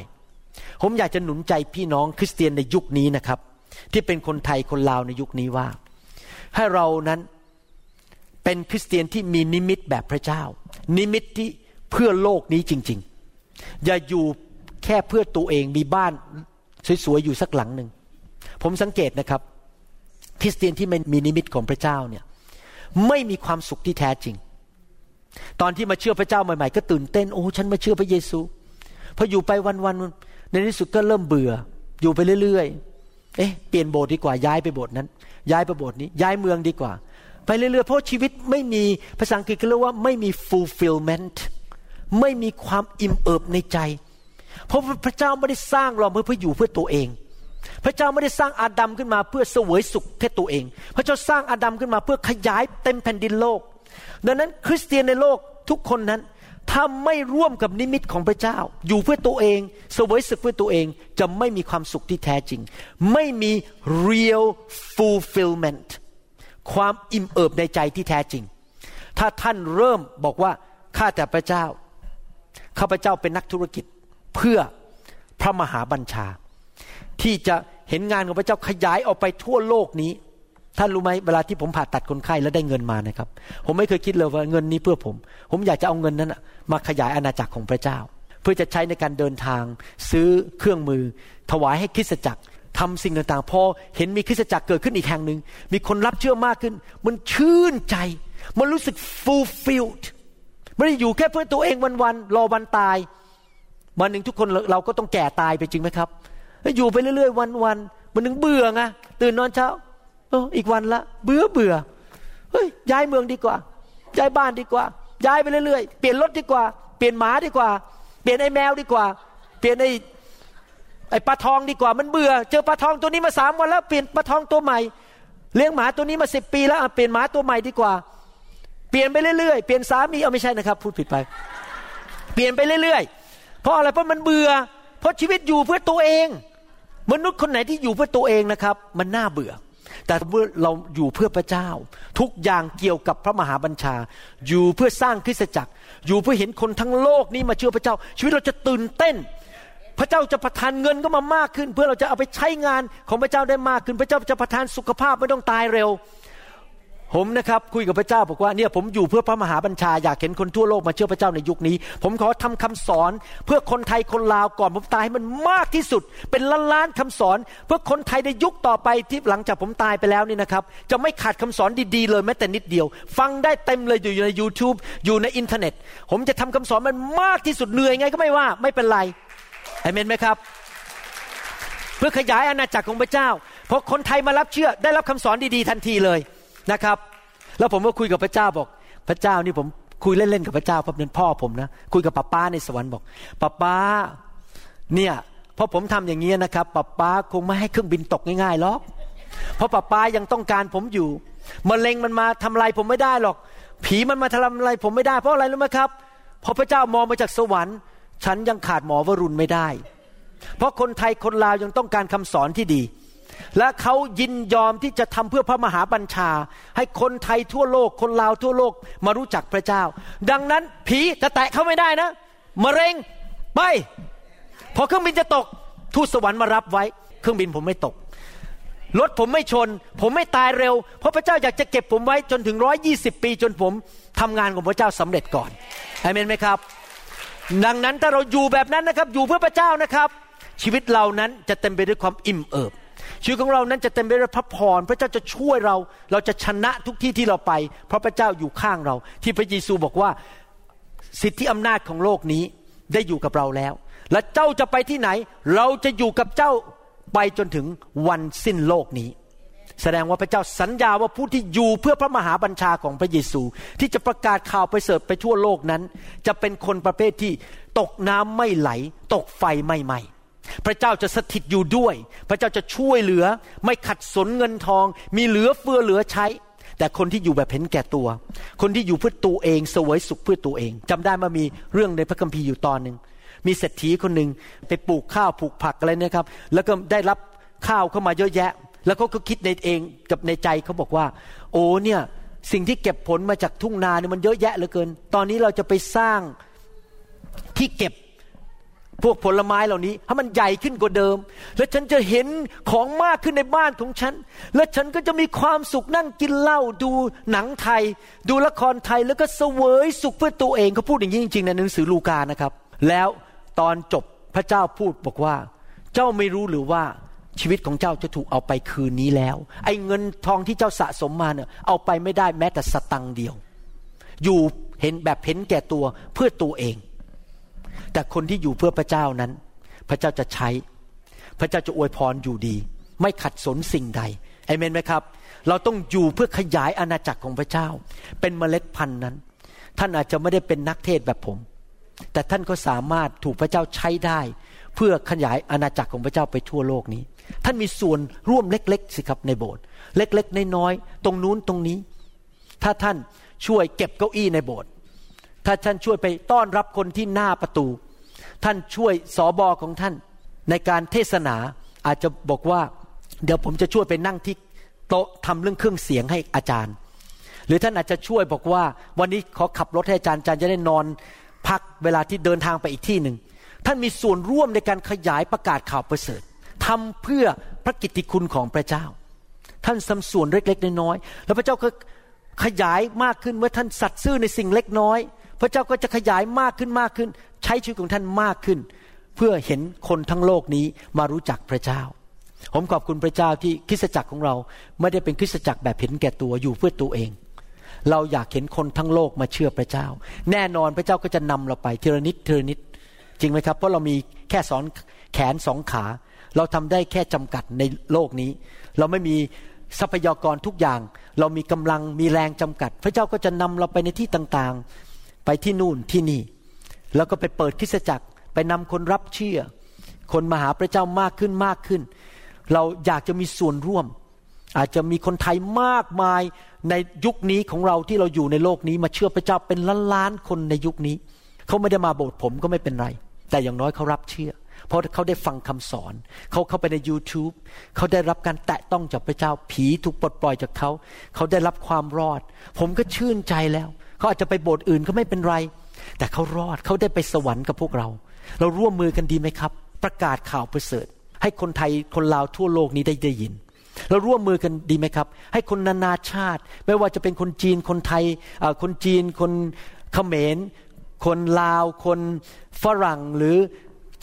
ผมอยากจะหนุนใจพี่น้องคริสเตียนในยุคนี้นะครับ ที่เป็นคนไทยคนลาวในยุคนี้ว่า ให้เรานั้นเป็นคริสเตียนที่มีนิมิตแบบพระเจ้า นิมิตที่เพื่อโลกนี้จริง ๆ อย่าอยู่แค่เพื่อตัวเองมีบ้านสวยๆอยู่สักหลังหนึ่งผมสังเกตนะครับ คริสเตียนที่ไม่มีนิมิตของพระเจ้าเนี่ยไม่มีความสุขที่แท้จริง ตอนที่มาเชื่อพระเจ้าใหม่ๆ ก็ตื่นเต้นโอ้ฉันมาเชื่อพระเยซูพออยู่ไปวันๆ ในที่สุดก็เริ่มเบื่อ อยู่ไปเรื่อยๆ เอ๊ะเปลี่ยนโบสถ์ดีกว่าย้ายไปโบสถ์นั้น ย้ายไปโบสถ์นี้ย้ายเมืองดีกว่า ไปเรื่อยๆ เพราะชีวิตไม่มีภาษาอังกฤษก็เรียกว่าไม่มี fulfillment ไม่มีความอิ่มเอิบในใจ เพราะพระเจ้าไม่ได้สร้างเราเพื่ออยู่เพื่อตัวเอง พระเจ้าไม่ได้สร้างอาดัมขึ้นมาเพื่อเสวยสุขแค่ตัวเอง พระเจ้าสร้างอาดัมขึ้นมาเพื่อขยายเต็มแผ่นดินโลก ดังนั้นคริสเตียนในโลกทุกคนนั้น ถ้าไม่ร่วมกับนิมิตของพระเจ้า อยู่เพื่อตัวเองสวยสึกเพื่อตัวเองจะไม่มีความสุขที่แท้จริง ไม่มี real fulfillment ความอิ่มเอิบในใจที่แท้จริง ถ้าท่านเริ่มบอกว่าข้าแต่พระเจ้าข้าพระเจ้าเป็นนักธุรกิจเพื่อพระมหาบัญชา ที่จะเห็นงานของพระเจ้าขยายออกไปทั่วโลกนี้ ท่านรู้ไหมเวลาที่ผมผ่าตัดคนไข้แล้วได้เงินมานะครับ ผมไม่เคยคิดเลยว่าเงินนี้เพื่อผม ผมอยากจะเอาเงินนั้นมาขยายอาณาจักรของพระเจ้า เพื่อจะใช้ในการเดินทาง ซื้อเครื่องมือ ถวายให้คริสตจักรทำสิ่งต่างๆ พอเห็นมีคริสตจักรเกิดขึ้นอีกแห่งหนึ่ง มีคนรับเชื่อมากขึ้น มันชื่นใจ มันรู้สึก fulfilled ไม่ได้อยู่แค่เพื่อตัวเองวันๆรอวันตาย วันหนึ่งทุกคนเราก็ต้องแก่ตายไปจริงไหมครับ อยู่ไปเรื่อยๆวันๆมันนึงเบื่อไงตื่นนอนเช้า อีกวันละ เบื่อเบื่อเฮ้ยย้ายเมืองดีกว่า ย้ายบ้านดีกว่า ย้ายไปเรื่อยๆ เปลี่ยนรถดีกว่า เปลี่ยนหมาดีกว่า เปลี่ยนไอ้แมวดีกว่า เปลี่ยนไอ้ไอ้ปลาทองดีกว่า มันเบื่อ เจอปลาทองตัวนี้มาสามวันแล้ว เปลี่ยนปลาทองตัวใหม่ เลี้ยงหมาตัวนี้มาสิบปีแล้วเปลี่ยนหมาตัวใหม่ดีกว่า เปลี่ยนไปเรื่อยๆ เปลี่ยนสามีเอาไม่ใช่นะครับ พูดผิดไป เปลี่ยนไปเรื่อยๆ เพราะอะไร เพราะมันเบื่อ เพราะชีวิตอยู่เพื่อตัวเอง มนุษย์คนไหนที่อยู่เพื่อตัวเองนะครับ มันน่าเบื่อ แต่เมื่อเราอยู่เพื่อพระเจ้า ทุกอย่างเกี่ยวกับพระมหาบัญชา อยู่เพื่อสร้างคริสตจักร อยู่เพื่อเห็นคนทั้งโลกนี้มาเชื่อพระเจ้า ชีวิตเราจะตื่นเต้น พระเจ้าจะประทานเงินก็มามากขึ้น เพื่อเราจะเอาไปใช้งานของพระเจ้าได้มากขึ้น พระเจ้าจะประทานสุขภาพไม่ต้องตายเร็ว ผมนะครับคุยกับพระเจ้าบอกว่าเนี่ยผมอยู่เพื่อพระมหาบัญชาอยากเห็นคนทั่วโลกมาเชื่อพระเจ้าในยุคนี้ ผมขอทำคำสอน เพื่อคนไทยคนลาวก่อนผมตายให้มันมากที่สุด เป็นล้านล้านๆคำสอน เพื่อคนไทยในยุคต่อไปที่หลังจากผมตายไปแล้วนี่นะครับ จะไม่ขาดคำสอนดีๆเลยแม้แต่นิดเดียว ฟังได้เต็มเลยอยู่ใน YouTube อยู่ในอินเทอร์เน็ต ผมจะทำคำสอนมันมากที่สุดเหนื่อยไงก็ไม่ว่าไม่เป็นไรเอเมนไหมครับเพื่อขยายอาณาจักรของพระเจ้าพอคนไทยมารับเชื่อได้รับคำสอนดีๆทันทีเลย นะครับ แล้วผมก็คุยกับพระเจ้าบอก พระเจ้านี่ผมคุยเล่นๆกับพระเจ้าเพราะเป็นพ่อผมนะคุยกับป้าป้าในสวรรค์บอกป้าป้าเนี่ยพอผมทำอย่างนี้นะครับป้าป้าคงไม่ให้เครื่องบินตกง่ายๆหรอกเพราะป้าป้ายังต้องการผมอยู่มะเร็งมันมาทำลายผมไม่ได้หรอก ผีมันมาทำลายผมไม่ได้เพราะอะไรรู้ไหมครับเพราะพระเจ้ามองมาจากสวรรค์ ฉันยังขาดหมอวรุณไม่ได้ เพราะคนไทยคนลาวยังต้องการคำสอนที่ดี และเขายินยอมที่จะทำเพื่อพระมหาบัญชา ให้คนไทยทั่วโลก คนลาวทั่วโลกมารู้จักพระเจ้า ดังนั้นผีจะแตะเขาไม่ได้นะมะเร็งไป พอเครื่องบินจะตกทูตสวรรค์มารับไว้ เครื่องบินผมไม่ตกรถผมไม่ชน ผมไม่ตายเร็ว เพราะพระเจ้าอยากจะเก็บผมไว้จนถึงร้อยี่สิบปีจนผมทำงานของพระเจ้าสำเร็จก่อนอเมนไหมครับ ดังนั้นถ้าเราอยู่แบบนั้นนะครับ อยู่เพื่อพระเจ้านะครับ ชีวิตเรานั้นจะเต็มไปด้วยความอิ่มเอิบ ชีวิตของเรานั้นจะเต็มไปด้วยพระพร พระเจ้าจะช่วยเรา เราจะชนะทุกที่ที่เราไป เพราะพระเจ้าอยู่ข้างเรา ที่พระเยซูบอกว่าสิทธิอำนาจของโลกนี้ได้อยู่กับเราแล้ว และเจ้าจะไปที่ไหน เราจะอยู่กับเจ้าไปจนถึงวันสิ้นโลกนี้ แสดงว่าพระเจ้าสัญญาว่าผู้ที่อยู่เพื่อพระมหาบัญชาของพระเยซู ที่จะประกาศข่าวไปเสริฐไปทั่วโลกนั้น จะเป็นคนประเภทที่ตกน้ำไม่ไหล ตกไฟไม่ไหม้ พระเจ้าจะสถิตอยู่ด้วย พระเจ้าจะช่วยเหลือ ไม่ขัดสนเงินทอง มีเหลือเฟือเหลือใช้ แต่คนที่อยู่แบบเห็นแก่ตัว คนที่อยู่เพื่อตัวเองเสวยสุขเพื่อตัวเองจำได้มามีเรื่องในพระคัมภีร์อยู่ตอนหนึ่งมีเศรษฐีคนหนึ่งไปปลูกข้าวปลูกผักอะไรนะครับ แล้วก็ได้รับข้าวเข้ามาเยอะแยะ แล้วเขาก็คิดในเองกับในใจเขาบอกว่า โอ้เนี่ยสิ่งที่เก็บผลมาจากทุ่งนาเนี่ยมันเยอะแยะเหลือเกิน ตอนนี้เราจะไปสร้างที่เก็บ พวกผลไม้เหล่านี้ให้มันใหญ่ขึ้นกว่าเดิม และฉันจะเห็นของมากขึ้นในบ้านของฉัน และฉันก็จะมีความสุขนั่งกินเหล้าดูหนังไทย ดูละครไทยแล้วก็เสวยสุขเพื่อตัวเองเขาพูดอย่างนี้จริงๆในหนังสือลูกานะครับ แล้วตอนจบพระเจ้าพูดบอกว่า เจ้าไม่รู้หรือว่าชีวิตของเจ้าจะถูกเอาไปคืนนี้แล้ว ไอ้เงินทองที่เจ้าสะสมมาเนี่ยเอาไปไม่ได้แม้แต่สตังค์เดียว อยู่เห็นแบบเห็นแก่ตัวเพื่อตัวเอง แต่คนที่อยู่เพื่อพระเจ้านั้น พระเจ้าจะใช้ พระเจ้าจะอวยพรอยู่ดี ไม่ขัดสนสิ่งใดเอเมนไหมครับ เราต้องอยู่เพื่อขยายอาณาจักรของพระเจ้า เป็นเมล็ดพันธุ์นั้น ท่านอาจจะไม่ได้เป็นนักเทศแบบผม แต่ท่านก็สามารถถูกพระเจ้าใช้ได้ เพื่อขยายอาณาจักรของพระเจ้าไปทั่วโลกนี้ ท่านมีส่วนร่วมเล็กๆสิครับในโบสถ์เล็กๆน้อยๆตรงนู้นตรงนี้ ถ้าท่านช่วยเก็บเก้าอี้ในโบสถ์ ถ้าท่านช่วยไปต้อนรับคนที่หน้าประตู ท่านช่วยสอบอของท่านในการเทศนาอาจจะบอกว่า เดี๋ยวผมจะช่วยไปนั่งที่โต๊ะทำเรื่องเครื่องเสียงให้อาจารย์ หรือท่านอาจจะช่วยบอกว่า วันนี้ขอขับรถให้อาจารย์อาจารย์จะได้นอนพักเวลาที่เดินทางไปอีกที่หนึ่งท่านมีส่วนร่วมในการขยายประกาศข่าวประเสริฐทำเพื่อพระกิตติคุณของพระเจ้า ท่านสำส่วนเล็กๆน้อยๆแล้วพระเจ้าก็ขยายมากขึ้นเมื่อท่านสัตย์ซื่อในสิ่งเล็กน้อย พระเจ้าก็จะขยายมากขึ้นมากขึ้น ใช้ชีวิตของท่านมากขึ้น เพื่อเห็นคนทั้งโลกนี้มารู้จักพระเจ้า ผมขอบคุณพระเจ้าที่คริสตจักรของเราไม่ได้เป็นคริสตจักรแบบเห็นแก่ตัวอยู่เพื่อตัวเอง เราอยากเห็นคนทั้งโลกมาเชื่อพระเจ้า แน่นอนพระเจ้าก็จะนำเราไปทีละนิดทีละนิด จริงไหมครับ เพราะเรามีแค่สอนแขนสองขา เราทำได้แค่จำกัดในโลกนี้ เราไม่มีทรัพยากรทุกอย่าง เรามีกำลังมีแรงจำกัด พระเจ้าก็จะนำเราไปในที่ต่างๆ ไปที่นู่นที่นี่ แล้วก็ไปเปิดคริสตจักร ไปนำคนรับเชื่อ คนมาหาพระเจ้ามากขึ้นมากขึ้น เราอยากจะมีส่วนร่วม อาจจะมีคนไทยมากมายในยุคนี้ของเราที่เราอยู่ในโลกนี้มาเชื่อพระเจ้าเป็นล้านล้านๆคนในยุคนี้ เขาไม่ได้มาโบสถ์ผมก็ไม่เป็นไร แต่อย่างน้อยเขารับเชื่อ เพราะเขาได้ฟังคำสอน เขาเข้าไปใน YouTube เขาได้รับการแตะต้องจากพระเจ้าผีถูกปลดปล่อยจากเขา เขาได้รับความรอด ผมก็ชื่นใจแล้ว เขาอาจจะไปโบสถ์อื่นก็ไม่เป็นไร แต่เขารอดเขาได้ไปสวรรค์กับพวกเรา เราร่วมมือกันดีไหมครับ ประกาศข่าวประเสริฐ ให้คนไทยคนลาวทั่วโลกนี้ได้ได้ยิน เราร่วมมือกันดีไหมครับ ให้คนนานาชาติ ไม่ว่าจะเป็นคนจีนคนไทยคนจีน คนเขมร คนลาว คนฝรั่งหรือ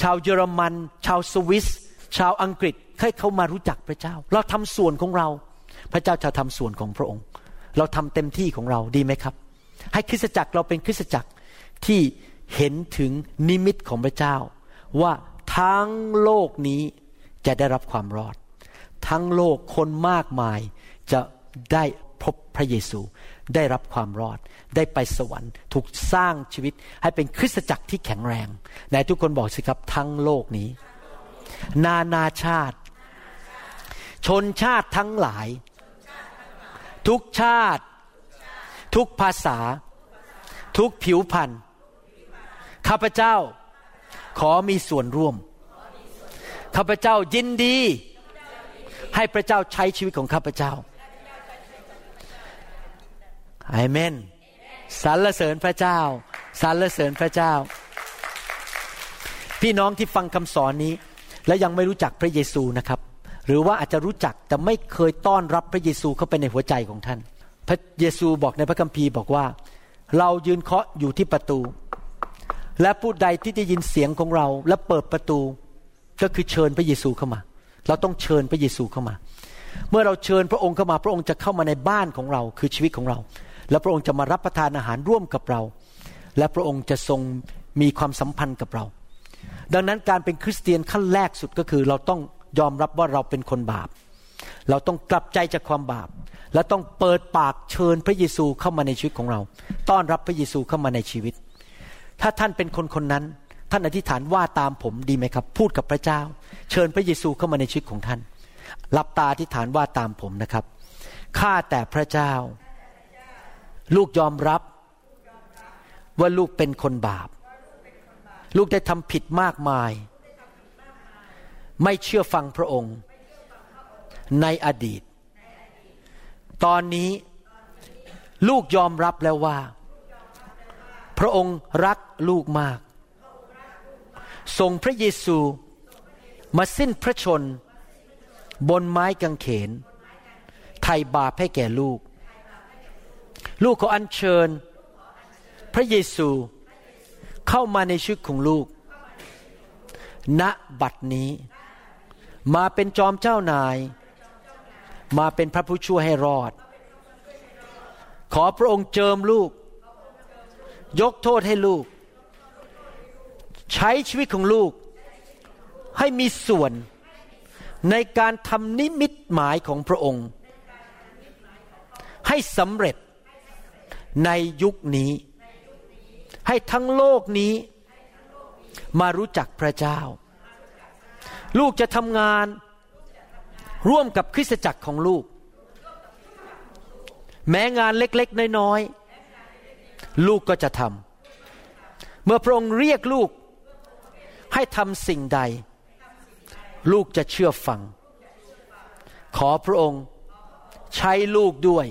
ชาวเยอรมัน ชาวสวิส ชาวอังกฤษให้เขามารู้จักพระเจ้า เราทำส่วนของเรา พระเจ้าจะทำส่วนของพระองค์ เราทำเต็มที่ของเราดีไหมครับ ให้คริสตจักรเราเป็นคริสตจักรที่เห็นถึงนิมิตของพระเจ้า ว่าทั้งโลกนี้จะได้รับความรอด ทั้งโลกคนมากมายจะได้พบพระเยซู ได้รับความรอด ได้ไปสวรรค์ ถูกสร้างชีวิตให้เป็นคริสตจักรที่แข็งแรงไหนทุกคนบอกสิครับทั้งโลกนี้ นานาชาติ ชนชาติทั้งหลาย ทุกชาติ ทุกภาษา ทุกผิวพรรณข้าพเจ้าขอมีส่วนร่วม ข้าพเจ้ายินดี ให้พระเจ้าใช้ชีวิตของข้าพเจ้าอเมนสรรเสริญพระเจ้าสรรเสริญพระเจ้า พี่น้องที่ฟังคำสอนนี้ และยังไม่รู้จักพระเยซูนะครับ หรือว่าอาจจะรู้จักแต่ไม่เคยต้อนรับพระเยซูเข้าไปในหัวใจของท่าน ระเยซูบอกในพระคัมภีร์บอกว่า เรายืนเคาะอยู่ที่ประตู และผู้ใดที่ได้ยินเสียงของเราและเปิดประตู ก็คือเชิญพระเยซูเข้ามา เราต้องเชิญพระเยซูเข้ามา เมื่อเราเชิญพระองค์เข้ามา พระองค์จะเข้ามาในบ้านของเราคือชีวิตของเรา และพระองค์จะมารับประทานอาหารร่วมกับเรา และพระองค์จะทรงมีความสัมพันธ์กับเรา ดังนั้นการเป็นคริสเตียนขั้นแรกสุดก็คือ เราต้องยอมรับว่าเราเป็นคนบาป เราต้องกลับใจจากความบาป และต้องเปิดปากเชิญพระเยซูเข้ามาในชีวิตของเรา ต้อนรับพระเยซูเข้ามาในชีวิต ถ้าท่านเป็นคนคนนั้น ท่านอธิษฐานว่าตามผมดีไหมครับ พูดกับพระเจ้า เชิญพระเยซูเข้ามาในชีวิตของท่านหลับตาอธิษฐานว่าตามผมนะครับข้าแต่พระเจ้า ลูกยอมรับ ว่าลูกเป็นคนบาป ลูกได้ทำผิดมากมาย ไม่เชื่อฟังพระองค์ ในอดีต ตอนนี้ลูกยอมรับแล้วว่า พระองค์รักลูกมาก ส่งพระเยซูมาสิ้นพระชน บนไม้กางเขน ไถ่บาปให้แก่ลูก ลูกขออัญเชิญ พระเยซูเข้ามาในชีวิตของลูก ณบัดนี้ มาเป็นจอมเจ้านาย มาเป็นพระผู้ช่วยให้รอด ขอพระองค์เจิมลูก ยกโทษให้ลูก ใช้ชีวิตของลูก ให้มีส่วนในการทำนิมิตหมายของพระองค์ ให้สำเร็จในยุคนี้ ให้ทั้งโลกนี้มารู้จักพระเจ้า ลูกจะทำงาน ร่วมกับคริสตจักรของลูก แม้งานเล็กๆ น้อยๆ ลูกก็จะทำเมื่อพระองค์เรียกลูกให้ทำสิ่งใด ลูกจะเชื่อฟัง ขอพระองค์ใช้ลูกด้วย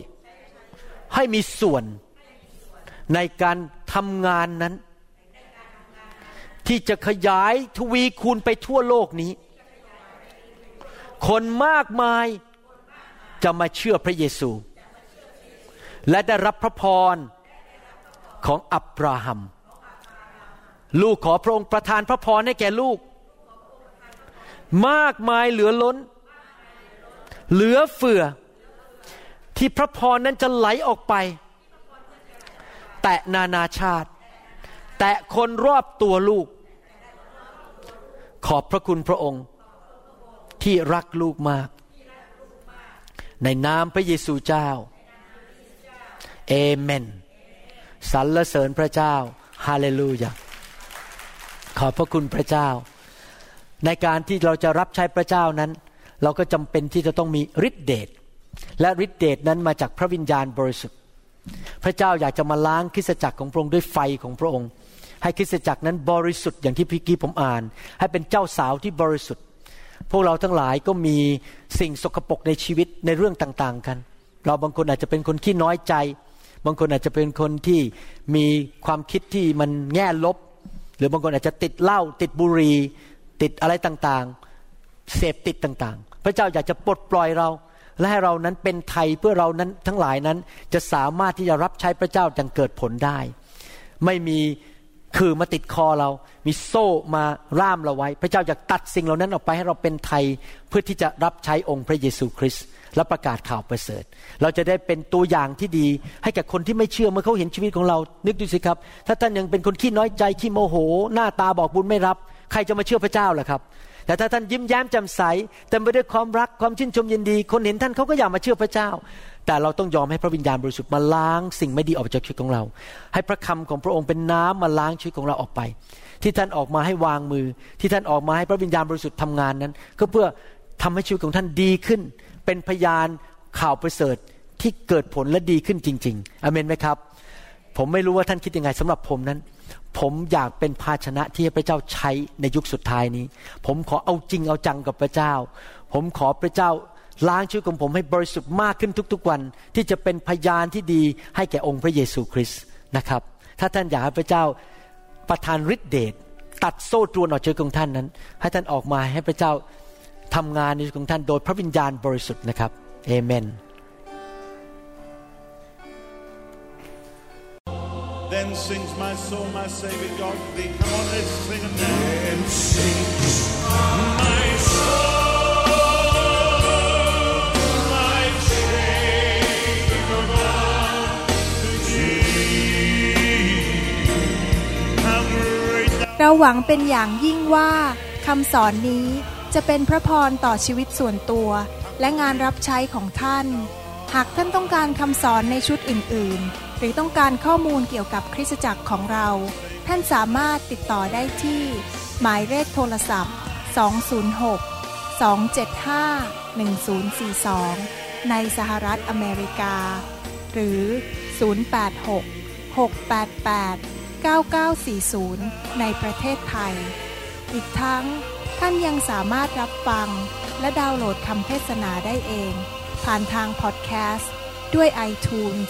ให้มีส่วนในการทำงานนั้น ที่จะขยายทวีคูณไปทั่วโลกนี้ คนมากมายจะมาเชื่อพระเยซู และได้รับพระพรของอับราฮัม ลูกขอพระองค์ประทานพระพรให้แก่ลูก มากมายเหลือล้น เหลือเฟือ ที่พระพรนั้นจะไหลออกไป แตะนานาชาติ แตะคนรอบตัวลูก ขอบพระคุณพระองค์ ที่รักลูกมาก ในนามพระเยซูเจ้าเอเมนสรรเสริญพระเจ้าฮาเลลูยาขอบพระคุณพระเจ้า ในการที่เราจะรับใช้พระเจ้านั้น เราก็จำเป็นที่จะต้องมีฤทธิเดชและฤทธิเดชนั้นมาจากพระวิญญาณบริสุทธิ์ พระเจ้าอยากจะมาล้างคริสตจักรของพระองค์ด้วยไฟของพระองค์ ให้คริสตจักรนั้นบริสุทธิ์อย่างที่พี่กี้ผมอ่าน ให้เป็นเจ้าสาวที่บริสุทธิ์ พวกเราทั้งหลายก็มีสิ่งสกปรกในชีวิตในเรื่องต่างๆกัน เราบางคนอาจจะเป็นคนขี้น้อยใจ บางคนอาจจะเป็นคนที่มีความคิดที่มันแง่ลบ หรือบางคนอาจจะติดเหล้าติดบุหรี่ติดอะไรต่างๆ เสพติดต่างๆ พระเจ้าอยากจะปลดปล่อยเรา และให้เรานั้นเป็นไทยเพื่อเรานั้นทั้งหลายนั้นจะสามารถที่จะรับใช้พระเจ้าอย่างเกิดผลได้ ไม่มี คือมาติดคอเรา มีโซ่มาร่ามเราไว้ พระเจ้าอยากตัดสิ่งเหล่านั้นออกไปให้เราเป็นไทย เพื่อที่จะรับใช้องค์พระเยซูคริสต์และประกาศข่าวประเสริฐ เราจะได้เป็นตัวอย่างที่ดี ให้กับคนที่ไม่เชื่อเมื่อเขาเห็นชีวิตของเรา นึกดูสิครับ ถ้าท่านยังเป็นคนขี้น้อยใจขี้โมโห หน้าตาบอกบุญไม่รับ ใครจะมาเชื่อพระเจ้าล่ะครับ แต่ถ้าท่านยิ้มแย้มแจ่มใสเต็มไปด้วยความรักความชื่นชมยินดี คนเห็นท่านเขาก็อยากมาเชื่อพระเจ้า แต่เราต้องยอมให้พระวิญญาณบริสุทธิ์มาล้างสิ่งไม่ดีออกจากชีวิตของเรา ให้พระคำของพระองค์เป็นน้ำมาล้างชีวิตของเราออกไป ที่ท่านออกมาให้วางมือ ที่ท่านออกมาให้พระวิญญาณบริสุทธิ์ทำงานนั้น ก็เพื่อทำให้ชีวิตของท่านดีขึ้น เป็นพยานข่าวประเสริฐที่เกิดผลและดีขึ้นจริง ๆอเมนไหมครับ ผมไม่รู้ว่าท่านคิดยังไงสำหรับผมนั้น ผมอยากเป็นภาชนะที่พระเจ้าใช้ในยุคสุดท้ายนี้ ผมขอเอาจริงเอาจังกับพระเจ้า ผมขอพระเจ้าล้างชีวิตของผมให้บริสุทธิ์มากขึ้นทุกๆวัน ที่จะเป็นพยานที่ดีให้แก่องค์พระเยซูคริสต์นะครับ ถ้าท่านอยากให้พระเจ้าประทานฤทธิเดชตัดโซ่ตรวนออกจากของท่านนั้น ให้ท่านออกมาให้พระเจ้าทำงานในชีวิตของท่านโดยพระวิญญาณบริสุทธิ์นะครับเอเมน Then sings my soul, my Savior God thee. Come on, let's sing it now. Then sings my soul. เราหวังเป็นอย่างยิ่งว่าคำสอนนี้จะเป็นพระพรต่อชีวิตส่วนตัว และงานรับใช้ของท่าน หากท่านต้องการคำสอนในชุดอื่น ๆ หรือต้องการข้อมูลเกี่ยวกับคริสตจักรของเรา ท่านสามารถติดต่อได้ที่ หมายเลขโทรศัพท์ 206 275 1042 ในสหรัฐอเมริกา หรือ 086 688 9940 ในประเทศไทย อีกทั้งท่านยังสามารถรับฟัง และดาวน์โหลดคำเทศนาได้เอง ผ่านทางพอดแคสต์ด้วย iTunes